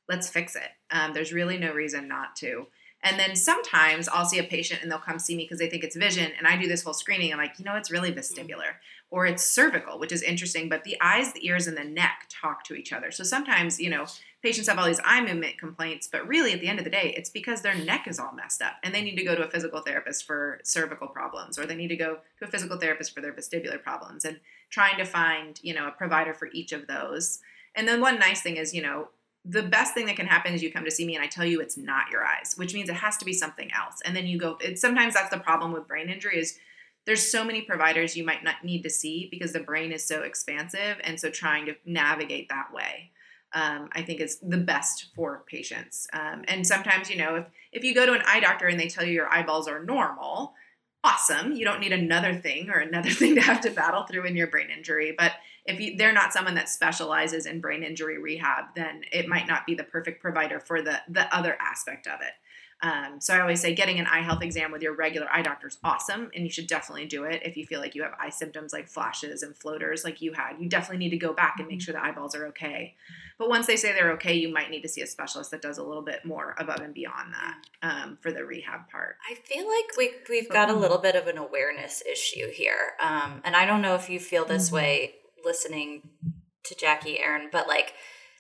let's fix it. Um, there's really no reason not to. And then sometimes I'll see a patient and they'll come see me because they think it's vision. And I do this whole screening. I'm like, you know, it's really vestibular or it's cervical, which is interesting. But the eyes, the ears, and the neck talk to each other. So sometimes, you know, patients have all these eye movement complaints, but really at the end of the day, it's because their neck is all messed up and they need to go to a physical therapist for cervical problems or they need to go to a physical therapist for their vestibular problems and trying to find, you know, a provider for each of those. And then one nice thing is, you know, the best thing that can happen is you come to see me and I tell you it's not your eyes, which means it has to be something else. And then you go, it, sometimes that's the problem with brain injury is there's so many providers you might not need to see because the brain is so expansive. And so trying to navigate that way, um, I think is the best for patients. Um, and sometimes, you know, if, if you go to an eye doctor and they tell you your eyeballs are normal, awesome. You don't need another thing or another [LAUGHS] thing to have to battle through in your brain injury. But if you, they're not someone that specializes in brain injury rehab, then it might not be the perfect provider for the the other aspect of it. Um, so I always say getting an eye health exam with your regular eye doctor is awesome, and you should definitely do it if you feel like you have eye symptoms like flashes and floaters like you had. You definitely need to go back and make sure the eyeballs are okay. But once they say they're okay, you might need to see a specialist that does a little bit more above and beyond that um, for the rehab part. I feel like we we've got a little bit of an awareness issue here, um, and I don't know if you feel this Mhm. way listening to Jackie, Erin, but like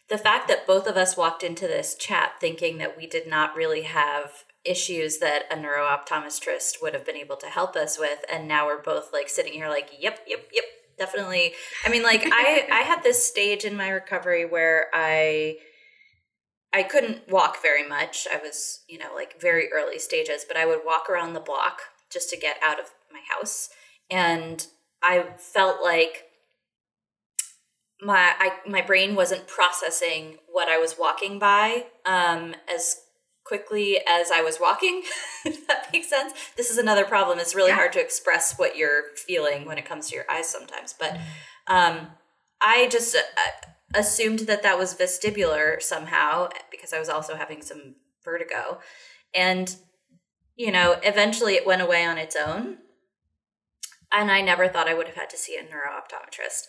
the fact that both of us walked into this chat thinking that we did not really have issues that a neurooptometrist would have been able to help us with, and now we're both like sitting here like, yep, yep, yep, definitely. I mean, like I I had this stage in my recovery where I. I couldn't walk very much. I was, you know, like very early stages, but I would walk around the block just to get out of my house. And I felt like my I, my brain wasn't processing what I was walking by um, as quickly as I was walking. [LAUGHS] if that makes sense. This is another problem. It's really Yeah. hard to express what you're feeling when it comes to your eyes sometimes. But um, I just uh, assumed that that was vestibular somehow because I was also having some vertigo, and you know, eventually it went away on its own. And I never thought I would have had to see a neurooptometrist.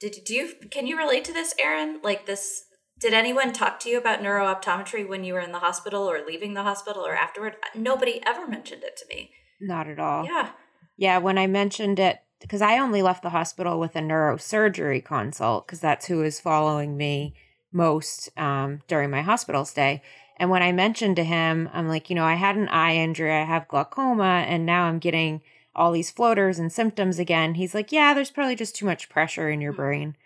Did do you can you relate to this, Erin? Like this did anyone talk to you about neurooptometry when you were in the hospital or leaving the hospital or afterward? Nobody ever mentioned it to me. Not at all. Yeah. Yeah, when I mentioned it, because I only left the hospital with a neurosurgery consult, because that's who was following me most um, during my hospital stay. And when I mentioned to him, I'm like, you know, I had an eye injury, I have glaucoma, and now I'm getting all these floaters and symptoms again. He's like, yeah, there's probably just too much pressure in your Mhm. brain.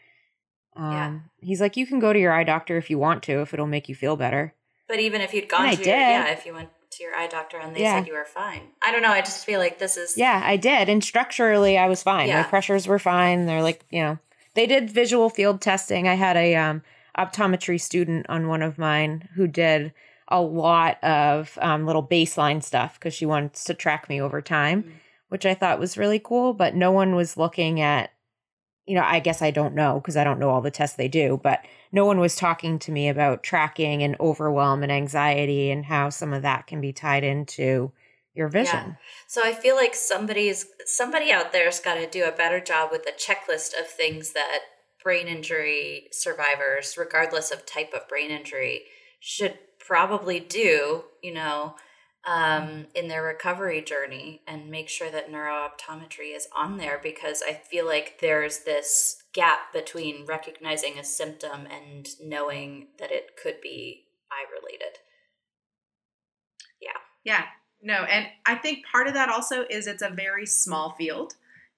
Um, Yeah. He's like, you can go to your eye doctor if you want to, if it'll make you feel better. But even if you'd gone And I to your, did. yeah, if you went to your eye doctor and they Yeah. said you were fine. I don't know. I just feel like this is Yeah, I did. And structurally, I was fine. Yeah. My pressures were fine. They're like, you know, they did visual field testing. I had a um, optometry student on one of mine who did a lot of um, little baseline stuff because she wants to track me over time, Mhm. Which I thought was really cool. But no one was looking at, you know, I guess I don't know because I don't know all the tests they do, but no one was talking to me about tracking and overwhelm and anxiety and how some of that can be tied into your vision. So I feel like somebody's somebody out there's got to do a better job with a checklist of things that brain injury survivors, regardless of type of brain injury, should probably do. You know, um, in their recovery journey, and make sure that neurooptometry is on there because I feel like there's this gap between recognizing a symptom and knowing that it could be eye related. Yeah, Yeah. no, and I think part of that also is it's a very small field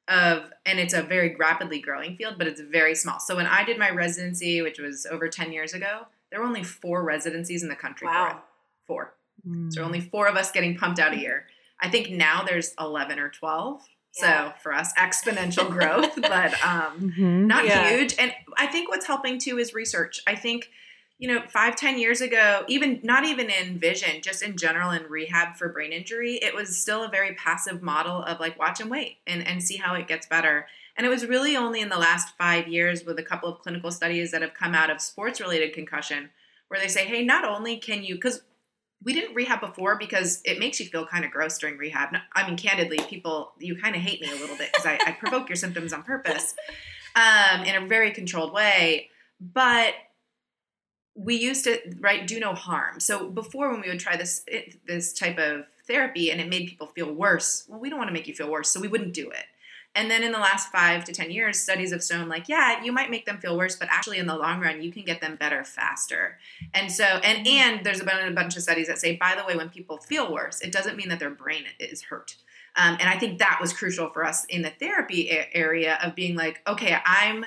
of, and it's a very rapidly growing field, but it's very small. So when I did my residency, which was over 10 years ago, there were only four residencies in the country. Wow. Four. Mm. So only four of us getting pumped out a year. I think now there's 11 or 12. Yeah. So for us, exponential growth, [LAUGHS] but um, Mhm. not Yeah. huge. And I think what's helping too is research. I think, you know, five, ten years ago, even not even in vision, just in general in rehab for brain injury, it was still a very passive model of like watch and wait and, and see how it gets better. And it was really only in the last five years with a couple of clinical studies that have come out of sports related concussion where they say, hey, not only can you, because we didn't rehab before because it makes you feel kind of gross during rehab. I mean, candidly, people, you kind of hate me a little bit because I, I provoke your symptoms on purpose um, in a very controlled way. But we used to right do no harm. So before, when we would try this it, this type of therapy and it made people feel worse, well, we don't want to make you feel worse, so we wouldn't do it. And then in the last five to 10 years, studies have shown like, yeah, you might make them feel worse, but actually in the long run, you can get them better faster. And so, and, and there's been a bunch of studies that say, by the way, when people feel worse, it doesn't mean that their brain is hurt. Um, and I think that was crucial for us in the therapy area of being like, okay, I'm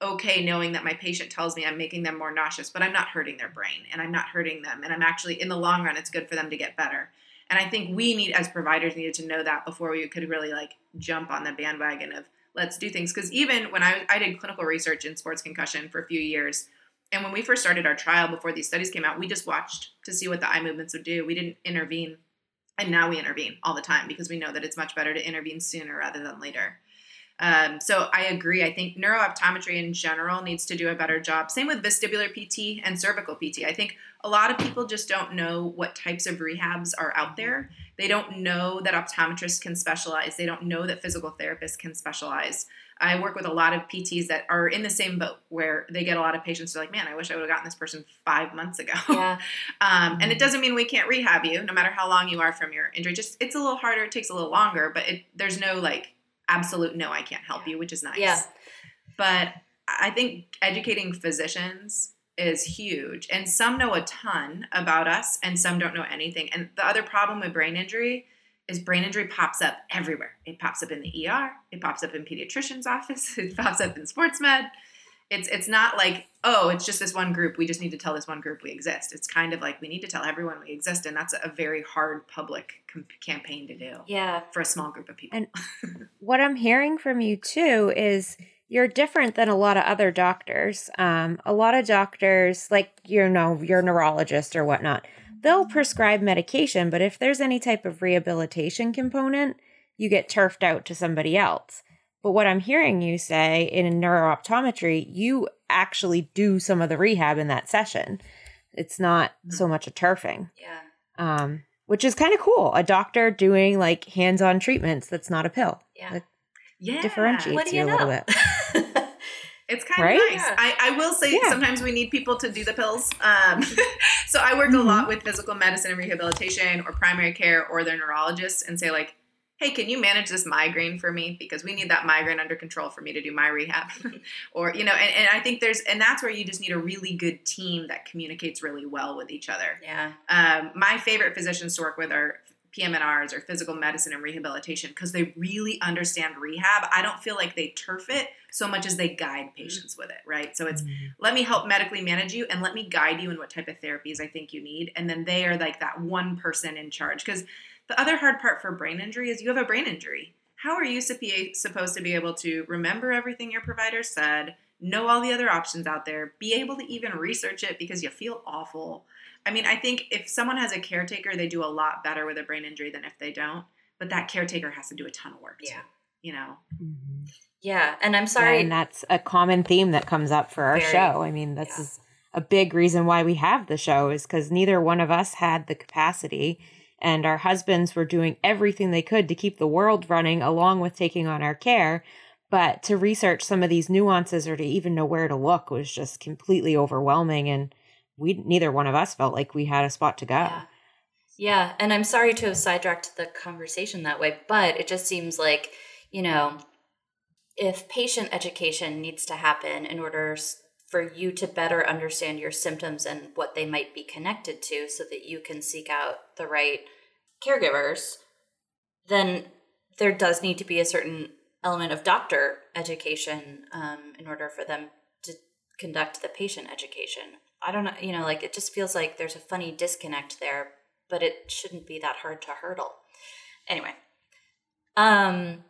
okay knowing that my patient tells me I'm making them more nauseous, but I'm not hurting their brain and I'm not hurting them. And I'm actually, in the long run, it's good for them to get better. And I think we need, as providers, needed to know that before we could really like jump on the bandwagon of let's do things. Because even when I, I did clinical research in sports concussion for a few years, and when we first started our trial before these studies came out, we just watched to see what the eye movements would do. We didn't intervene. And now we intervene all the time because we know that it's much better to intervene sooner rather than later. Um, so I agree. I think neurooptometry in general needs to do a better job. Same with vestibular PT and cervical PT. I think a lot of people just don't know what types of rehabs are out there. They don't know that optometrists can specialize. They don't know that physical therapists can specialize. I work with a lot of PTs that are in the same boat where they get a lot of patients who are like, man, I wish I would have gotten this person five months ago. Yeah. [LAUGHS] Um, and it doesn't mean we can't rehab you, no matter how long you are from your injury. Just it's a little harder, it takes a little longer, but it, there's no like absolute no, I can't help you, which is nice. Yeah. But I think educating physicians is huge, and some know a ton about us, and some don't know anything. And the other problem with brain injury is brain injury pops up everywhere. It pops up in the ER, it pops up in pediatrician's office, [LAUGHS] it pops up in sports med. It's it's not like oh it's just this one group. We just need to tell this one group we exist. It's kind of like we need to tell everyone we exist, and that's a very hard public campaign to do Yeah. for a small group of people. And- [LAUGHS] What I'm hearing from you too is you're different than a lot of other doctors. Um, a lot of doctors, like you know, your neurologist or whatnot, they'll prescribe medication, but if there's any type of rehabilitation component, you get turfed out to somebody else. But what I'm hearing you say in neurooptometry, you actually do some of the rehab in that session. It's not so much a turfing. Yeah. Um, which is kind of cool. A doctor doing like hands-on treatments that's not a pill. Yeah. Like, Yeah. differentiates you, you a little bit. [LAUGHS] It's kind Right? of nice. Yeah. I, I will say Yeah. sometimes we need people to do the pills. Um, [LAUGHS] so I work Mhm. a lot with physical medicine and rehabilitation or primary care or their neurologists and say like, hey, can you manage this migraine for me? Because we need that migraine under control for me to do my rehab. [LAUGHS] or, you know, and, and I think there's, and that's where you just need a really good team that communicates really well with each other. Yeah. Um, my favorite physicians to work with are PM&Rs or physical medicine and rehabilitation because they really understand rehab. I don't feel like they turf it so much as they guide mm-hmm. patients with it, right? So it's mm-hmm. let me help medically manage you and let me guide you in what type of therapies I think you need. And then they are like that one person in charge. Because the other hard part for brain injury is you have a brain injury. How are you supposed to be able to remember everything your provider said, know all the other options out there, be able to even research it because you feel awful? I mean, I think if someone has a caretaker, they do a lot better with a brain injury than if they don't. But that caretaker has to do a ton of work. Yeah. Too, you know. Mhm. Yeah. And I'm Yeah, sorry. and that's a common theme that comes up for our Very. show. I mean, this Yeah. is a big reason why we have the show is because neither one of us had the capacity, and our husbands were doing everything they could to keep the world running along with taking on our care. But to research some of these nuances or to even know where to look was just completely overwhelming, and we neither one of us felt like we had a spot to go. Yeah. Yeah, and I'm sorry to have sidetracked the conversation that way, but it just seems like, you know, if patient education needs to happen in order for you to better understand your symptoms and what they might be connected to so that you can seek out the right caregivers, then there does need to be a certain element of doctor education um, in order for them to conduct the patient education. I don't know, you know, like it just feels like there's a funny disconnect there, but it shouldn't be that hard to hurdle. Anyway, um,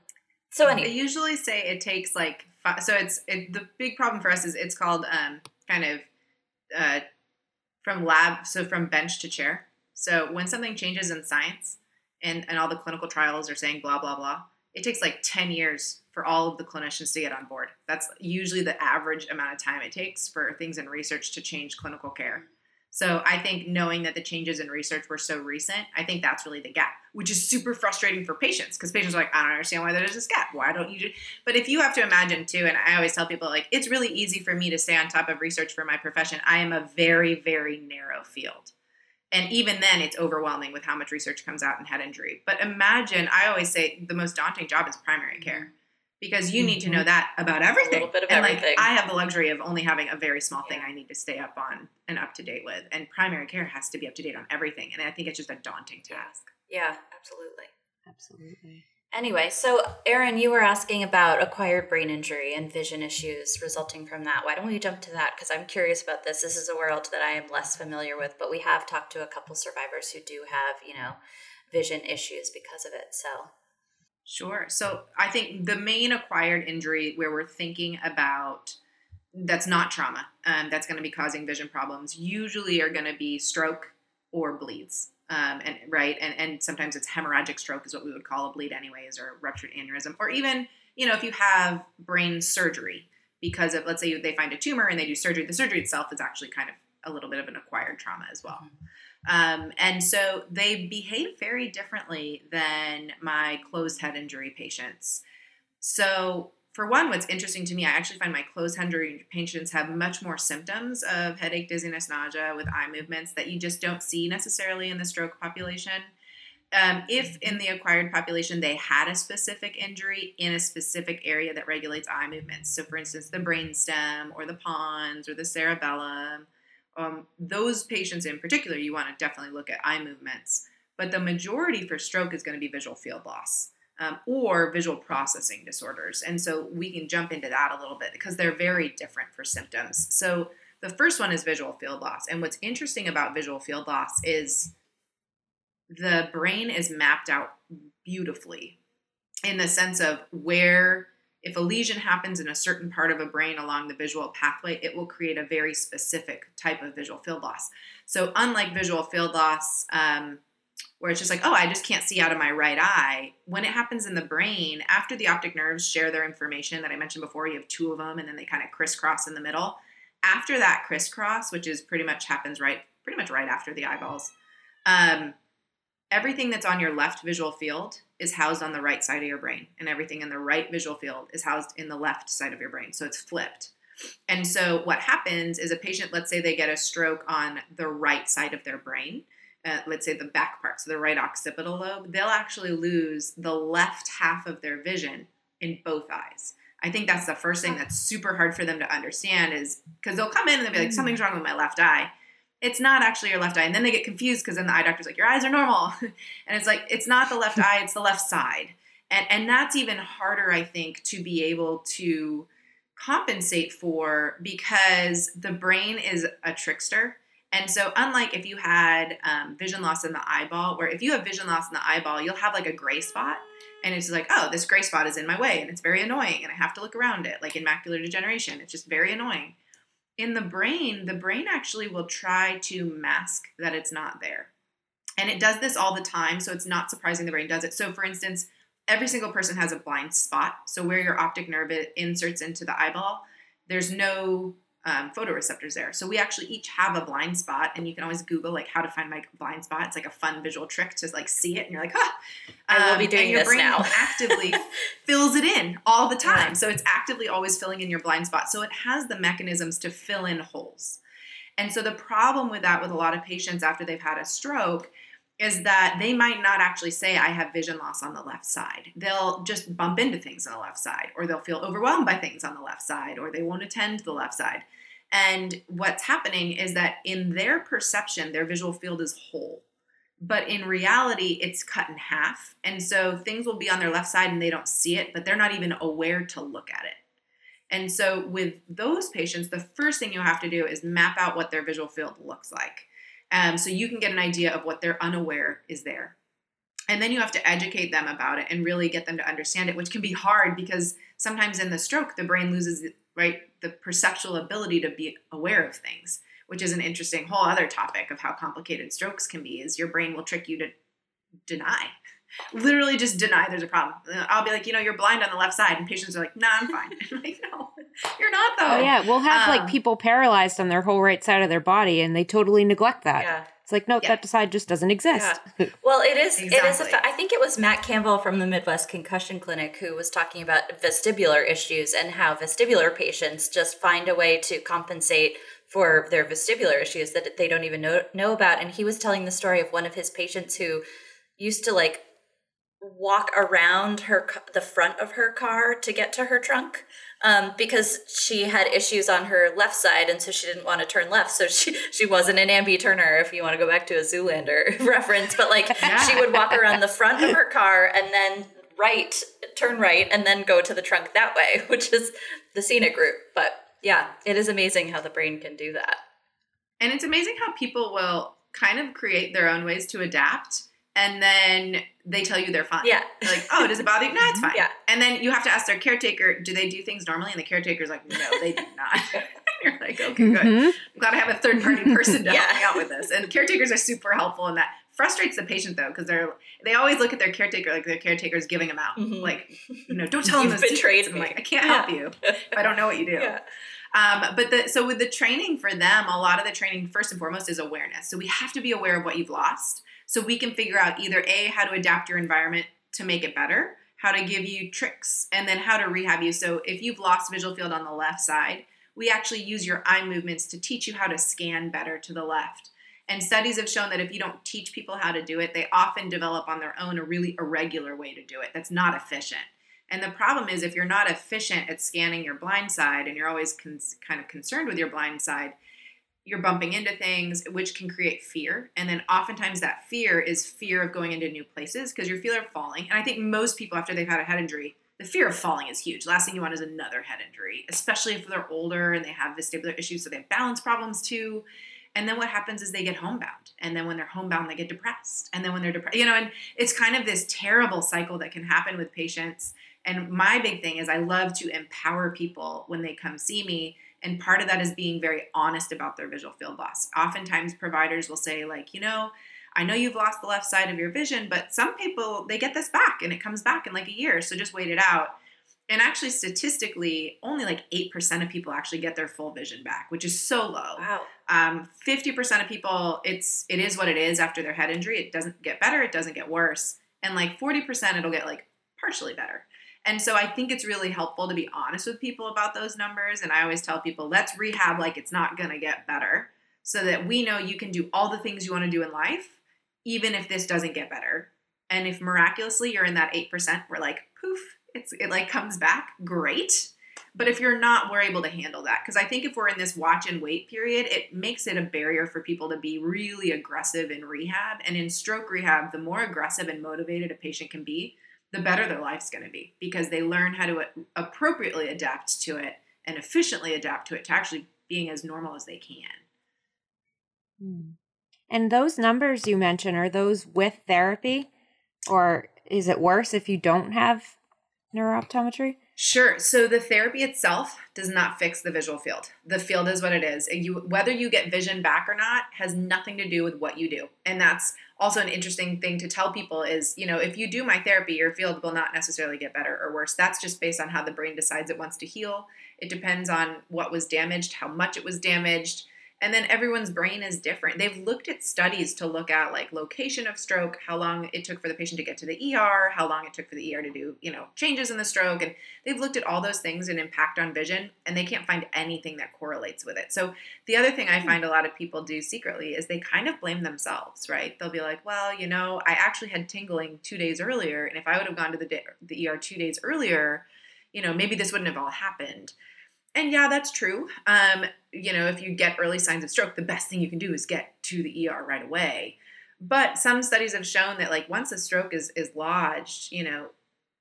so They anyway, usually say it takes like five, so it's it, the big problem for us is it's called um kind of uh from lab so from bench to chair. So when something changes in science and and all the clinical trials are saying blah blah blah, it takes like 10 years for all of the clinicians to get on board. That's usually the average amount of time it takes for things in research to change clinical care. So I think knowing that the changes in research were so recent, I think that's really the gap, which is super frustrating for patients because patients are like, I don't understand why there's this gap. Why don't you do? But if you have to imagine too, and I always tell people like, it's really easy for me to stay on top of research for my profession. I am a very, very narrow field. And even then, it's overwhelming with how much research comes out in head injury. But imagine, I always say the most daunting job is primary mm-hmm. care because you need to mm-hmm. know that about everything. A little bit of and everything. like I have the luxury of only having a very small thing I need to stay up on and up to date with. And primary care has to be up to date on everything. And I think it's just a daunting task. yeah, absolutely. Absolutely. Anyway, so Erin, you were asking about acquired brain injury and vision issues resulting from that. Why don't we jump to that? Because I'm curious about this. This is a world that I am less familiar with, but we have talked to a couple survivors who do have, you know, vision issues because of it. So, Sure. So I think the main acquired injury where we're thinking about that's not trauma, um, that's going to be causing vision problems, usually are going to be stroke or bleeds. Um, and right, and and sometimes it's hemorrhagic stroke is what we would call a bleed, anyways, or ruptured aneurysm, or even you know if you have brain surgery because of let's say they find a tumor and they do surgery, the surgery itself is actually kind of a little bit of an acquired trauma as well. Um, and so they behave very differently than my closed head injury patients. So, for one, what's interesting to me, I actually find my head injury patients have much more symptoms of headache, dizziness, nausea with eye movements that you just don't see necessarily in the stroke population. Um, if in the acquired population they had a specific injury in a specific area that regulates eye movements, so for instance, the brainstem or the pons or the cerebellum, um, those patients in particular, you want to definitely look at eye movements. But the majority for stroke is going to be visual field loss um, or visual processing disorders. And so we can jump into that a little bit because they're very different for symptoms. So the first one is visual field loss. And what's interesting about visual field loss is the brain is mapped out beautifully in the sense of where if a lesion happens in a certain part of a brain along the visual pathway, it will create a very specific type of visual field loss. So, unlike visual field loss, um, where it's just like, oh, I just can't see out of my right eye, when it happens in the brain, after the optic nerves share their information that I mentioned before, you have two of them and then they kind of crisscross in the middle. After that crisscross, which is pretty much happens right, pretty much right after the eyeballs, um, everything that's on your left visual field is housed on the right side of your brain, and everything in the right visual field is housed in the left side of your brain. So it's flipped. And so what happens is a patient, let's say they get a stroke on the right side of their brain, uh, let's say the back part, so the right occipital lobe, they'll actually lose the left half of their vision in both eyes. I think that's the first thing that's super hard for them to understand is because they'll come in and they'll be like, something's wrong with my left eye it's not actually your left eye. And then they get confused because then the eye doctor's like, your eyes are normal. [LAUGHS] and it's like, it's not the left eye, it's the left side. And, and that's even harder, I think, to be able to compensate for because the brain is a trickster. And so, unlike if you had um, vision loss in the eyeball, where if you have vision loss in the eyeball, you'll have like a gray spot. And it's like, oh, this gray spot is in my way and it's very annoying and I have to look around it, like in macular degeneration. It's just very annoying in the brain, the brain actually will try to mask that it's not there. And it does this all the time, so it's not surprising the brain does it. So, for instance, every single person has a blind spot. So, where your optic nerve inserts into the eyeball, there's no um, photoreceptors there. So we actually each have a blind spot, and you can always Google like how to find my blind spot. It's like a fun visual trick to like see it, and you're like, huh. I will be um, doing and your this brain now. actively [LAUGHS] fills it in all the time. So it's actively always filling in your blind spot. So it has the mechanisms to fill in holes. And so the problem with that with a lot of patients after they've had a stroke is that they might not actually say I have vision loss on the left side. They'll just bump into things on the left side, or they'll feel overwhelmed by things on the left side, or they won't attend the left side. And what's happening is that in their perception, their visual field is whole. But in reality, it's cut in half. And so things will be on their left side and they don't see it, but they're not even aware to look at it. And so with those patients, the first thing you have to do is map out what their visual field looks like. Um, so you can get an idea of what they're unaware is there. And then you have to educate them about it and really get them to understand it, which can be hard because sometimes in the stroke, the brain loses right the perceptual ability to be aware of things which is an interesting whole other topic of how complicated strokes can be is your brain will trick you to deny literally just deny there's a problem i'll be like you know you're blind on the left side and patients are like nah i'm fine [LAUGHS] I'm like no you're not though oh yeah we'll have um, like people paralyzed on their whole right side of their body and they totally neglect that yeah it's like no, yeah. that side just doesn't exist. Yeah. [LAUGHS] Well, it is. Exactly. It is. A fa- I think it was Matt Campbell from the Midwest Concussion Clinic who was talking about vestibular issues and how vestibular patients just find a way to compensate for their vestibular issues that they don't even know know about. And he was telling the story of one of his patients who used to like walk around her the front of her car to get to her trunk um, because she had issues on her left side and so she didn't want to turn left so she she wasn't an ambi turner if you want to go back to a zoolander [LAUGHS] reference but like yeah. [LAUGHS] she would walk around the front of her car and then right turn right and then go to the trunk that way [LAUGHS] which is the scenic route but yeah it is amazing how the brain can do that and it's amazing how people will kind of create their own ways to adapt and then they tell you they're fine. Yeah. They're like, oh, does it bother you? No, it's fine. Yeah. And then you have to ask their caretaker, do they do things normally? And the caretaker's like, no, they do not. [LAUGHS] You're like, okay, good. Mm-hmm. I'm glad I have a third party person to yeah. help me out with this. And caretakers are super helpful in that. Frustrates the patient though, because they're they always look at their caretaker like their caretaker's giving them out. Mm-hmm. Like, you know, don't [LAUGHS] tell them You've betrayed me. I'm like, I can't yeah. help you if I don't know what you do. [LAUGHS] Yeah. Um, but the, so with the training for them, a lot of the training first and foremost is awareness. So we have to be aware of what you've lost so we can figure out either A, how to adapt your environment to make it better, how to give you tricks, and then how to rehab you. So if you've lost visual field on the left side, we actually use your eye movements to teach you how to scan better to the left. And studies have shown that if you don't teach people how to do it, they often develop on their own a really irregular way to do it that's not efficient. And the problem is, if you're not efficient at scanning your blind side and you're always kind of concerned with your blind side, you're bumping into things, which can create fear. And then oftentimes that fear is fear of going into new places because you're fear of falling. And I think most people, after they've had a head injury, the fear of falling is huge. Last thing you want is another head injury, especially if they're older and they have vestibular issues, so they have balance problems too. And then what happens is they get homebound. And then when they're homebound, they get depressed. And then when they're depressed, you know, and it's kind of this terrible cycle that can happen with patients And my big thing is I love to empower people when they come see me. And part of that is being very honest about their visual field loss. Oftentimes, providers will say, like, you know, I know you've lost the left side of your vision, but some people, they get this back and it comes back in like a year. So just wait it out. And actually, statistically, only like 8% of people actually get their full vision back, which is so low. Wow. Um, 50% of people, it's it is what it is after their head injury. It doesn't get better, it doesn't get worse. And like 40%, it'll get like partially better. And so I think it's really helpful to be honest with people about those numbers. And I always tell people, let's rehab like it's not going to get better so that we know you can do all the things you want to do in life, even if this doesn't get better. And if miraculously you're in that 8%, we're like, poof, it's, it like comes back, great. But if you're not, we're able to handle that. Because I think if we're in this watch and wait period, it makes it a barrier for people to be really aggressive in rehab. And in stroke rehab, the more aggressive and motivated a patient can be, the better their life's going to be because they learn how to appropriately adapt to it and efficiently adapt to it to actually being as normal as they can. Hmm. And those numbers you mentioned, are those with therapy? Or is it worse if you don't have neurooptometry? Sure. So the therapy itself does not fix the visual field. The field is what it is. You whether you get vision back or not has nothing to do with what you do. And that's also an interesting thing to tell people is, you know, if you do my therapy, your field will not necessarily get better or worse. That's just based on how the brain decides it wants to heal. It depends on what was damaged, how much it was damaged, and then everyone's brain is different. They've looked at studies to look at like location of stroke, how long it took for the patient to get to the ER, how long it took for the ER to do, you know, changes in the stroke. And they've looked at all those things and impact on vision, and they can't find anything that correlates with it. So the other thing I find a lot of people do secretly is they kind of blame themselves, right? They'll be like, well, you know, I actually had tingling two days earlier, and if I would have gone to the, the ER two days earlier, you know, maybe this wouldn't have all happened. And yeah, that's true. Um, you know, if you get early signs of stroke, the best thing you can do is get to the ER right away. But some studies have shown that like once a stroke is is lodged, you know,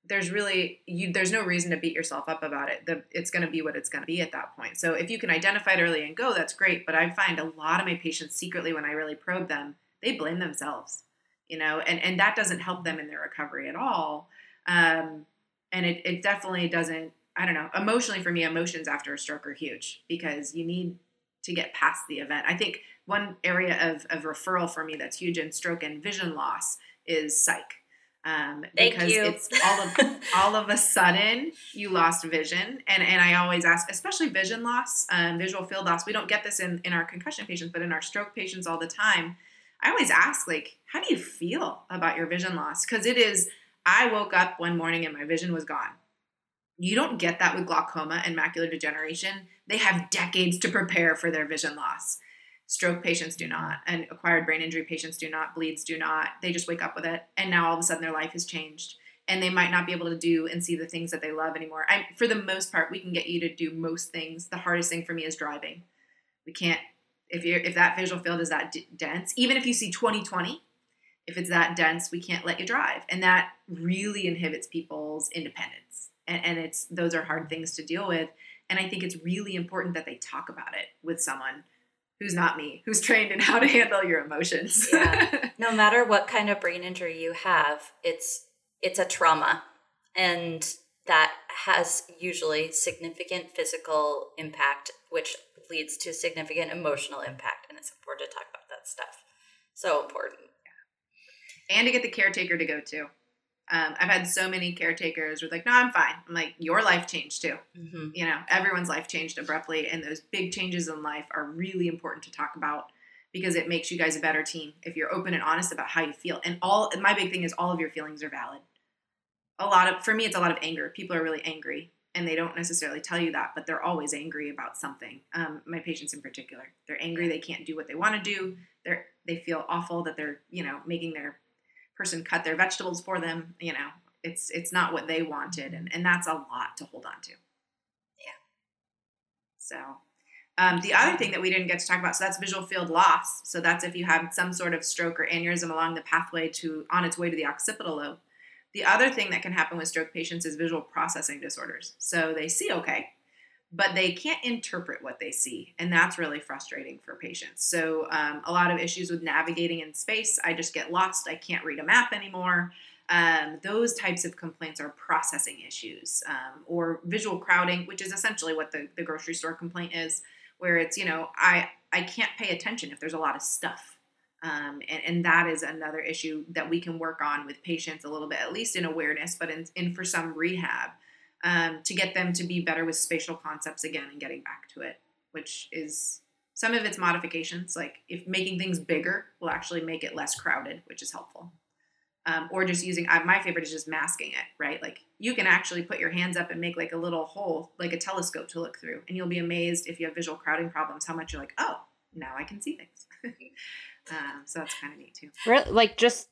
there's really you there's no reason to beat yourself up about it. The, it's going to be what it's going to be at that point. So if you can identify it early and go, that's great. But I find a lot of my patients secretly when I really probe them, they blame themselves, you know, and and that doesn't help them in their recovery at all. Um, and it, it definitely doesn't I don't know, emotionally for me, emotions after a stroke are huge because you need to get past the event. I think one area of, of referral for me that's huge in stroke and vision loss is psych. Um, because you. it's all of [LAUGHS] all of a sudden you lost vision, and and I always ask, especially vision loss, um, visual field loss. We don't get this in in our concussion patients, but in our stroke patients all the time. I always ask, like, how do you feel about your vision loss? Because it is. I woke up one morning and my vision was gone. You don't get that with glaucoma and macular degeneration. They have decades to prepare for their vision loss. Stroke patients do not, and acquired brain injury patients do not, bleeds do not. They just wake up with it, and now all of a sudden their life has changed, and they might not be able to do and see the things that they love anymore. I, for the most part, we can get you to do most things. The hardest thing for me is driving. We can't if you if that visual field is that d- dense. Even if you see 20/20, if it's that dense, we can't let you drive, and that really inhibits people's independence and, and it's those are hard things to deal with. And i think it's really important that they talk about it with someone who's not me who's trained in how to handle your emotions. Yeah. [LAUGHS] no matter what kind of brain injury you have it's it's a trauma. And that has usually significant physical impact which leads to significant emotional impact. And it's important to talk about that stuff. So important. And to get the caretaker to go too um, I've had so many caretakers were like, no, I'm fine. I'm like, your life changed too. Mm-hmm. You know, everyone's life changed abruptly. And those big changes in life are really important to talk about because it makes you guys a better team if you're open and honest about how you feel. And all my big thing is all of your feelings are valid. A lot of, for me, it's a lot of anger. People are really angry and they don't necessarily tell you that, but they're always angry about something. Um, my patients in particular, they're angry they can't do what they want to do. They're, they feel awful that they're, you know, making their person cut their vegetables for them you know it's it's not what they wanted and, and that's a lot to hold on to. Yeah. So um, the other thing that we didn't get to talk about so that's visual field loss. So that's if you have some sort of stroke or aneurysm along the pathway to on its way to the occipital lobe. The other thing that can happen with stroke patients is visual processing disorders. So they see okay but they can't interpret what they see. And that's really frustrating for patients. So, um, a lot of issues with navigating in space. I just get lost. I can't read a map anymore. Um, those types of complaints are processing issues um, or visual crowding, which is essentially what the, the grocery store complaint is, where it's, you know, I, I can't pay attention if there's a lot of stuff. Um, and, and that is another issue that we can work on with patients a little bit, at least in awareness, but in, in for some rehab um, to get them to be better with spatial concepts again and getting back to it, which is some of its modifications. Like if making things bigger will actually make it less crowded, which is helpful. Um, or just using my favorite is just masking it, right? Like you can actually put your hands up and make like a little hole, like a telescope to look through, and you'll be amazed if you have visual crowding problems how much you're like, oh, now I can see things. [LAUGHS] um, so that's kind of neat too. Really? Like just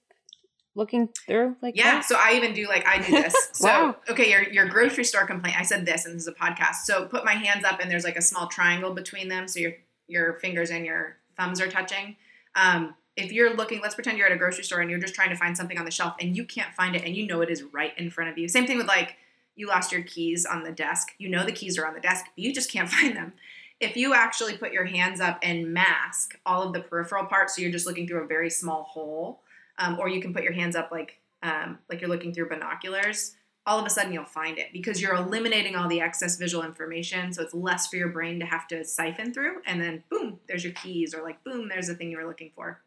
looking through like yeah that? so i even do like i do this. [LAUGHS] So Wow. okay your, your grocery store complaint i said this and this is a podcast. So put my hands up and there's like a small triangle between them so your your fingers and your thumbs are touching. Um, if you're looking let's pretend you're at a grocery store and you're just trying to find something on the shelf and you can't find it and you know it is right in front of you. Same thing with like you lost your keys on the desk. You know the keys are on the desk but you just can't [LAUGHS] find them. If you actually put your hands up and mask all of the peripheral parts so you're just looking through a very small hole um, or you can put your hands up like um, like you're looking through binoculars all of a sudden you'll find it because you're eliminating all the excess visual information. So it's less for your brain to have to siphon through. And then boom there's your keys or like boom there's the thing you were looking for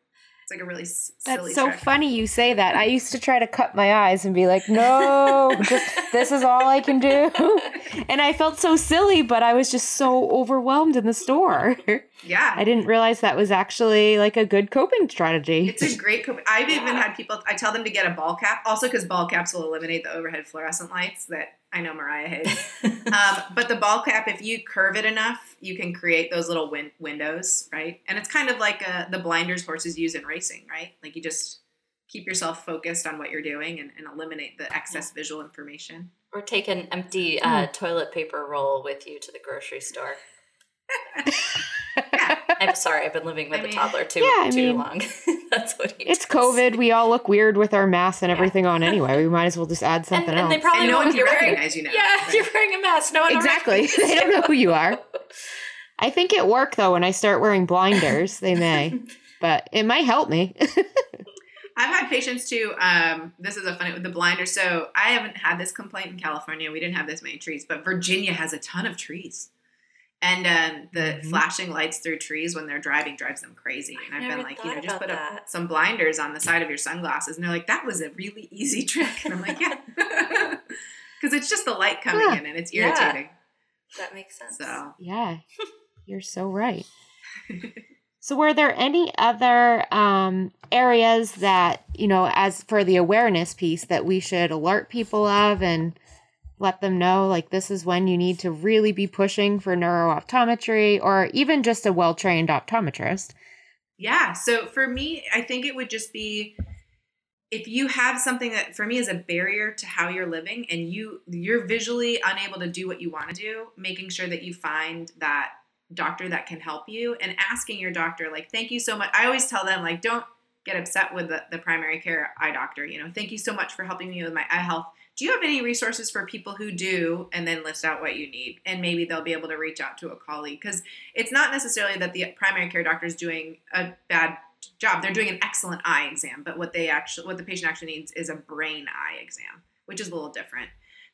it's like a really s- That's so trick. funny you say that. I used to try to cut my eyes and be like, no, just, this is all I can do. [LAUGHS] And I felt so silly, but I was just so overwhelmed in the store. yeah I didn't realize that was actually like a good coping strategy. It's a great. Co- I've even had people. I tell them to get a ball cap, also because ball caps will eliminate the overhead fluorescent lights that I know Mariah hates. [LAUGHS] um, but the ball cap, if you curve it enough, you can create those little win- windows, right? And it's kind of like uh, the blinders horses use in racing, right? Like you just keep yourself focused on what you're doing and, and eliminate the excess visual information. Or take an empty uh, toilet paper roll with you to the grocery store. [LAUGHS] I'm sorry, I've been living with I a mean- toddler too Yeah, I too mean, long. [LAUGHS] That's what he It's [LAUGHS] does. COVID. We all look weird with our masks and everything on [LAUGHS] anyway. We might as well just add And, something and they else. probably And no one won't- can recognize you now. Yeah, Right. you're wearing a mask. No one will exactly. recognize they don't know who you are. I think it work though when I start wearing blinders. They may, but it might help me. I've had patients too. Um, this is a funny with the blinders. So I haven't had this complaint in California. We didn't have this many trees, but Virginia has a ton of trees, and um, the Mhm. flashing lights through trees when they're driving drives them crazy. And I've never been like, you know, just put up some blinders on the side of your sunglasses, and they're like, that was a really easy trick. And I'm like, yeah, [LAUGHS] because it's just the light coming Huh. in and it's Yeah. irritating. That makes sense. So yeah, you're so right. [LAUGHS] So, were there any other um, areas that, you know, as for the awareness piece, that we should alert people of and let them know, like, this is when you need to really be pushing for neurooptometry or even just a well trained optometrist? Yeah. So for me, I think it would just be if you have something that for me is a barrier to how you're living and you you're visually unable to do what you want to do, making sure that you find that doctor that can help you and asking your doctor like thank you so much. I always tell them like don't get upset with the, the primary care eye doctor, you know, thank you so much for helping me with my eye health. Do you have any resources for people who do and then list out what you need and maybe they'll be able to reach out to a colleague because it's not necessarily that the primary care doctor is doing a bad job. They're doing an excellent eye exam, but what they actually what the patient actually needs is a brain eye exam, which is a little different.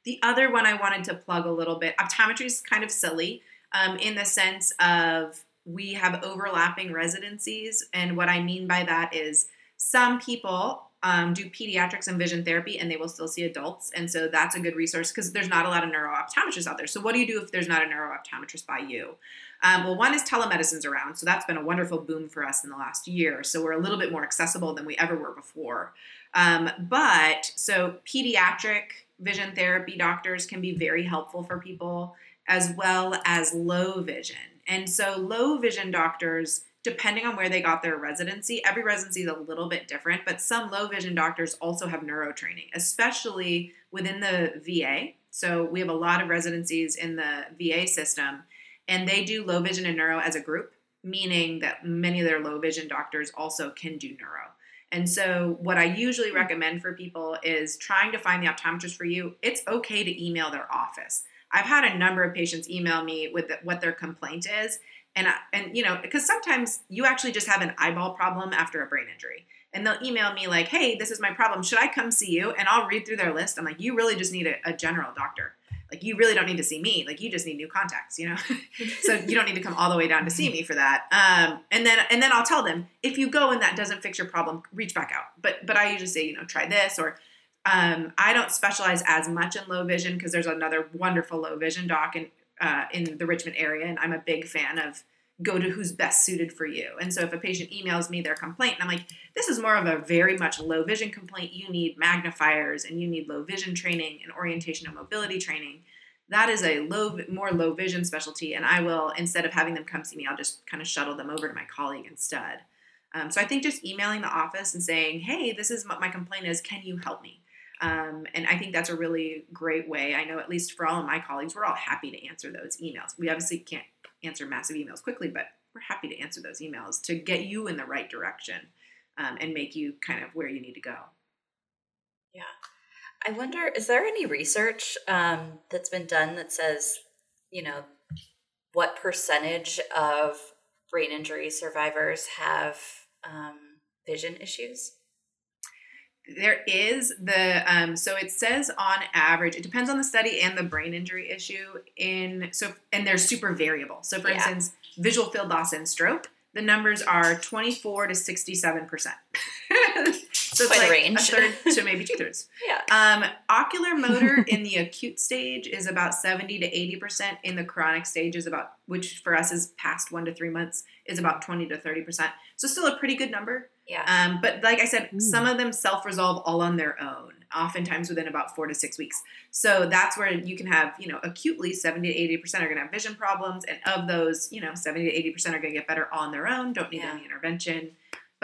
The other one I wanted to plug a little bit, optometry is kind of silly um, in the sense of we have overlapping residencies, and what I mean by that is some people um, do pediatrics and vision therapy, and they will still see adults, and so that's a good resource because there's not a lot of neurooptometrists out there. So what do you do if there's not a neurooptometrist by you? Um, well, one is telemedicine's around, so that's been a wonderful boom for us in the last year. So we're a little bit more accessible than we ever were before. Um, but so pediatric vision therapy doctors can be very helpful for people, as well as low vision. And so low vision doctors, depending on where they got their residency, every residency is a little bit different, but some low vision doctors also have neuro training, especially within the VA. So we have a lot of residencies in the VA system and they do low vision and neuro as a group, meaning that many of their low vision doctors also can do neuro. And so, what I usually hmm. recommend for people is trying to find the optometrist for you. It's okay to email their office. I've had a number of patients email me with what their complaint is, and I, and you know because sometimes you actually just have an eyeball problem after a brain injury. And they'll email me like hey this is my problem. Should i come see you? And i'll read through their list. I'm like you really just need a, a general doctor. Like you really don't need to see me. Like you just need new contacts you know? [LAUGHS] So you don't need to come all the way down to see me for that. Um, and then and then i'll tell them if you go and that doesn't fix your problem reach back out. But but i usually say you know try this or um, i don't specialize as much in low vision because there's another wonderful low vision doc in uh, in the richmond area and i'm a big fan of go to who's best suited for you. And so if a patient emails me their complaint, and I'm like, this is more of a very much low vision complaint, you need magnifiers and you need low vision training and orientation and mobility training. That is a low, more low vision specialty, and I will instead of having them come see me, I'll just kind of shuttle them over to my colleague instead. Um, so I think just emailing the office and saying, "Hey, this is what my complaint is. Can you help me?" Um, and I think that's a really great way. I know at least for all of my colleagues, we're all happy to answer those emails. We obviously can't answer massive emails quickly, but we're happy to answer those emails to get you in the right direction um, and make you kind of where you need to go. Yeah. I wonder, is there any research um, that's been done that says, you know, what percentage of brain injury survivors have um, vision issues? There is the um, so it says on average it depends on the study and the brain injury issue in so and they're super variable. So for yeah. instance, visual field loss and stroke, the numbers are twenty four to sixty seven percent. [LAUGHS] So it's Quite like a range. A third to maybe two thirds. [LAUGHS] yeah. Um, ocular motor in the acute stage is about 70 to 80%. In the chronic stage is about, which for us is past one to three months, is about 20 to 30%. So still a pretty good number. Yeah. Um, but like I said, Ooh. some of them self resolve all on their own, oftentimes within about four to six weeks. So that's where you can have, you know, acutely 70 to 80% are going to have vision problems. And of those, you know, 70 to 80% are going to get better on their own, don't need yeah. any intervention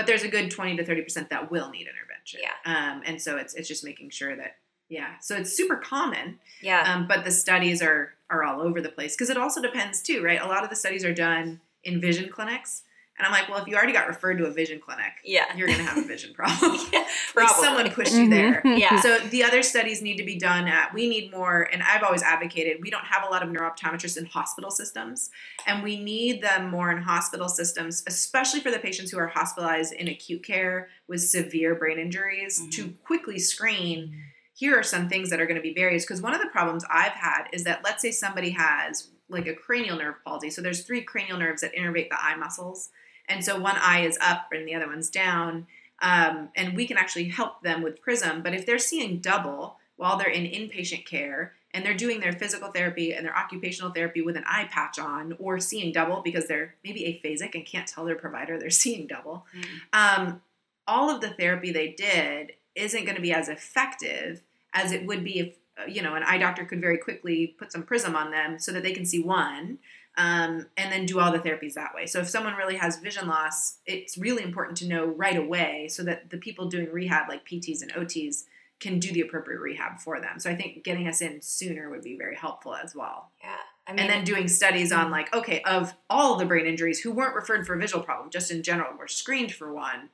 but there's a good 20 to 30% that will need intervention. Yeah. Um, and so it's, it's just making sure that, yeah. So it's super common. Yeah. Um, but the studies are, are all over the place because it also depends too, right? A lot of the studies are done in vision clinics. And I'm like, well, if you already got referred to a vision clinic, yeah, you're going to have a vision problem. [LAUGHS] yeah, [LAUGHS] like someone pushed you there. Mm-hmm. Yeah. So the other studies need to be done at. We need more, and I've always advocated. We don't have a lot of neurooptometrists in hospital systems, and we need them more in hospital systems, especially for the patients who are hospitalized in acute care with severe brain injuries, mm-hmm. to quickly screen. Here are some things that are going to be barriers. Because one of the problems I've had is that let's say somebody has like a cranial nerve palsy. So there's three cranial nerves that innervate the eye muscles and so one eye is up and the other one's down. Um, and we can actually help them with Prism. But if they're seeing double while they're in inpatient care and they're doing their physical therapy and their occupational therapy with an eye patch on, or seeing double because they're maybe aphasic and can't tell their provider they're [LAUGHS] seeing double, mm. um, all of the therapy they did isn't going to be as effective as it would be if uh, you know an eye doctor could very quickly put some prism on them so that they can see one um, and then do all the therapies that way. So if someone really has vision loss, it's really important to know right away so that the people doing rehab, like PTs and OTs, can do the appropriate rehab for them. So I think getting us in sooner would be very helpful as well. Yeah. I mean, and then doing studies on like, okay, of all the brain injuries who weren't referred for a visual problem, just in general, were screened for one,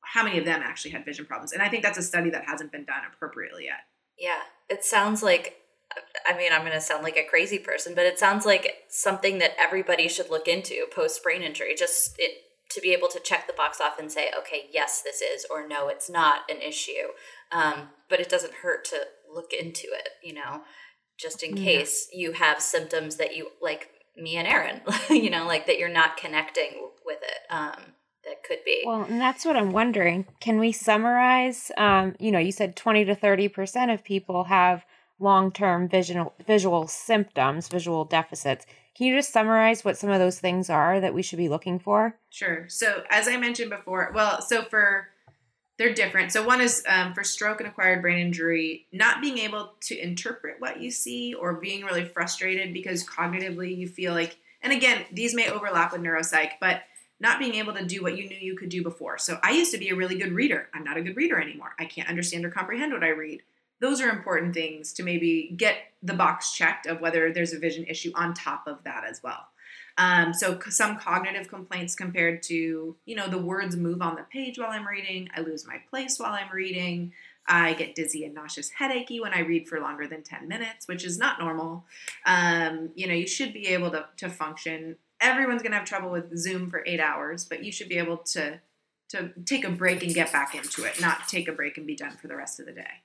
how many of them actually had vision problems? And I think that's a study that hasn't been done appropriately yet. Yeah. It sounds like I mean, I'm going to sound like a crazy person, but it sounds like something that everybody should look into post brain injury. Just it, to be able to check the box off and say, okay, yes, this is, or no, it's not an issue. Um, but it doesn't hurt to look into it, you know, just in yeah. case you have symptoms that you like me and Erin, [LAUGHS] you know, like that you're not connecting with it. Um, that could be. Well, and that's what I'm wondering. Can we summarize? Um, you know, you said 20 to 30 percent of people have long-term visual visual symptoms, visual deficits. Can you just summarize what some of those things are that we should be looking for? Sure. So as I mentioned before, well, so for they're different. So one is um, for stroke and acquired brain injury, not being able to interpret what you see or being really frustrated because cognitively you feel like, and again, these may overlap with neuropsych, but not being able to do what you knew you could do before. So I used to be a really good reader. I'm not a good reader anymore. I can't understand or comprehend what I read those are important things to maybe get the box checked of whether there's a vision issue on top of that as well. Um, so some cognitive complaints compared to, you know, the words move on the page while I'm reading. I lose my place while I'm reading. I get dizzy and nauseous, headachy when I read for longer than 10 minutes, which is not normal. Um, you know, you should be able to, to function. everyone's going to have trouble with Zoom for eight hours, but you should be able to to take a break and get back into it, not take a break and be done for the rest of the day.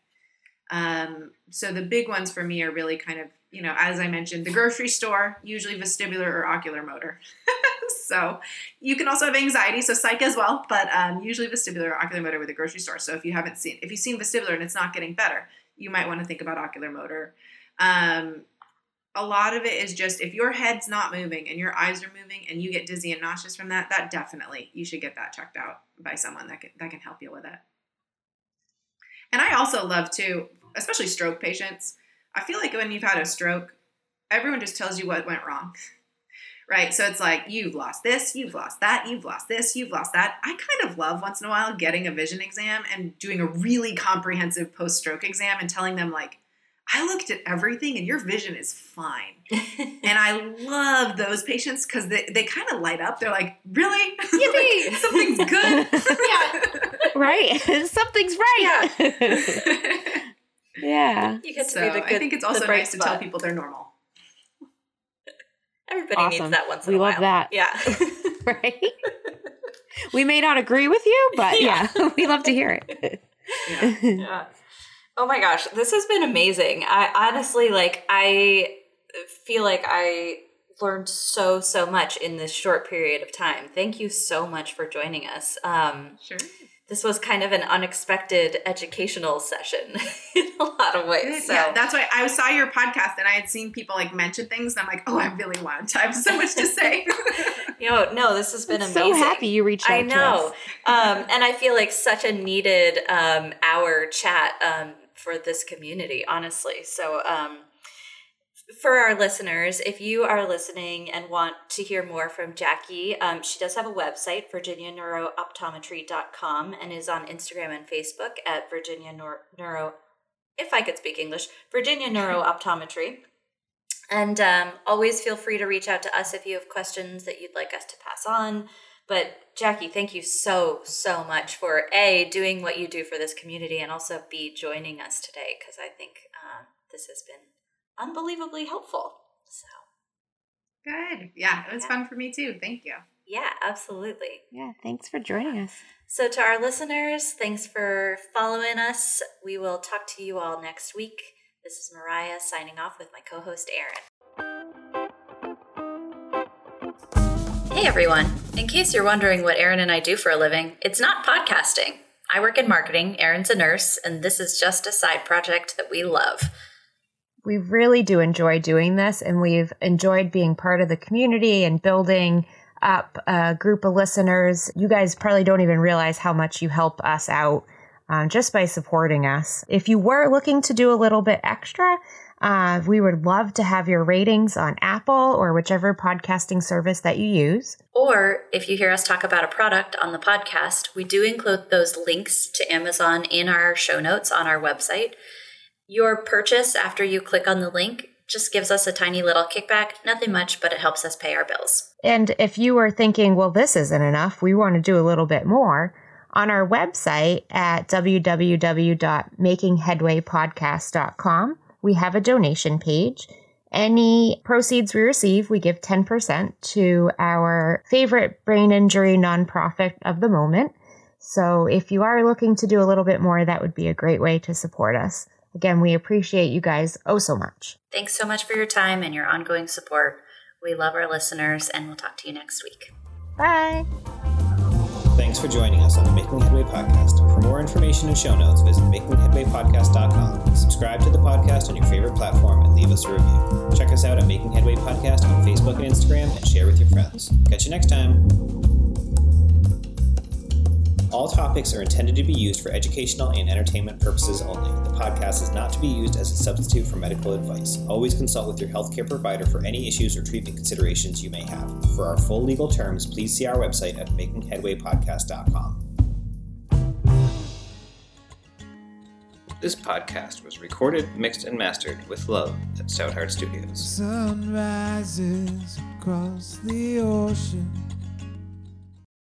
Um, so the big ones for me are really kind of, you know, as I mentioned, the grocery store, usually vestibular or ocular motor. [LAUGHS] so you can also have anxiety, so psych as well, but um, usually vestibular or ocular motor with the grocery store. So if you haven't seen, if you've seen vestibular and it's not getting better, you might want to think about ocular motor. Um, a lot of it is just if your head's not moving and your eyes are moving and you get dizzy and nauseous from that, that definitely you should get that checked out by someone that can, that can help you with it. And I also love to, especially stroke patients. I feel like when you've had a stroke, everyone just tells you what went wrong. [LAUGHS] right? So it's like you've lost this, you've lost that, you've lost this, you've lost that. I kind of love once in a while getting a vision exam and doing a really comprehensive post-stroke exam and telling them like I looked at everything and your vision is fine. [LAUGHS] and I love those patients because they, they kind of light up. They're like, really? [LAUGHS] like, something's good. yeah. Right. Something's right. Yeah. Yeah. You get to so be the good, I think it's also nice spot. to tell people they're normal. Everybody awesome. needs that once in we a while. We love that. Yeah. [LAUGHS] [LAUGHS] right? We may not agree with you, but yeah, yeah [LAUGHS] we love to hear it. yeah. yeah. Oh my gosh, this has been amazing. I honestly like I feel like I learned so so much in this short period of time. Thank you so much for joining us. Um, sure. This was kind of an unexpected educational session [LAUGHS] in a lot of ways. So. Yeah, that's why I saw your podcast and I had seen people like mention things and I'm like, oh, I really want to. I have so much to [LAUGHS] say. you know, no, this has been I'm amazing. So happy you reached out. I know, um, and I feel like such a needed um, hour chat. Um, for this community, honestly. So, um, for our listeners, if you are listening and want to hear more from Jackie, um, she does have a website, virginianeurooptometry.com, and is on Instagram and Facebook at Virginia Neuro, Neuro if I could speak English, Virginia Neurooptometry. And um, always feel free to reach out to us if you have questions that you'd like us to pass on. But Jackie, thank you so, so much for A, doing what you do for this community and also B, joining us today because I think um, this has been unbelievably helpful. So good. Yeah, it was yeah. fun for me too. Thank you. Yeah, absolutely. Yeah, thanks for joining us. So, to our listeners, thanks for following us. We will talk to you all next week. This is Mariah signing off with my co host, Erin. Hey everyone! In case you're wondering what Erin and I do for a living, it's not podcasting. I work in marketing, Erin's a nurse, and this is just a side project that we love. We really do enjoy doing this, and we've enjoyed being part of the community and building up a group of listeners. You guys probably don't even realize how much you help us out um, just by supporting us. If you were looking to do a little bit extra, uh, we would love to have your ratings on Apple or whichever podcasting service that you use. Or if you hear us talk about a product on the podcast, we do include those links to Amazon in our show notes on our website. Your purchase after you click on the link just gives us a tiny little kickback. Nothing much, but it helps us pay our bills. And if you were thinking, well, this isn't enough, we want to do a little bit more, on our website at www.makingheadwaypodcast.com, we have a donation page. Any proceeds we receive, we give 10% to our favorite brain injury nonprofit of the moment. So if you are looking to do a little bit more, that would be a great way to support us. Again, we appreciate you guys oh so much. Thanks so much for your time and your ongoing support. We love our listeners, and we'll talk to you next week. Bye. Thanks for joining us on the Making Headway podcast. For more information and show notes, visit makingheadwaypodcast.com. Subscribe to the podcast on your favorite platform and leave us a review. Check us out at Making Headway Podcast on Facebook and Instagram and share with your friends. Catch you next time. All topics are intended to be used for educational and entertainment purposes only. The podcast is not to be used as a substitute for medical advice. Always consult with your healthcare provider for any issues or treatment considerations you may have. For our full legal terms, please see our website at makingheadwaypodcast.com. This podcast was recorded, mixed, and mastered with love at Stoutheart Studios. Sun rises across the ocean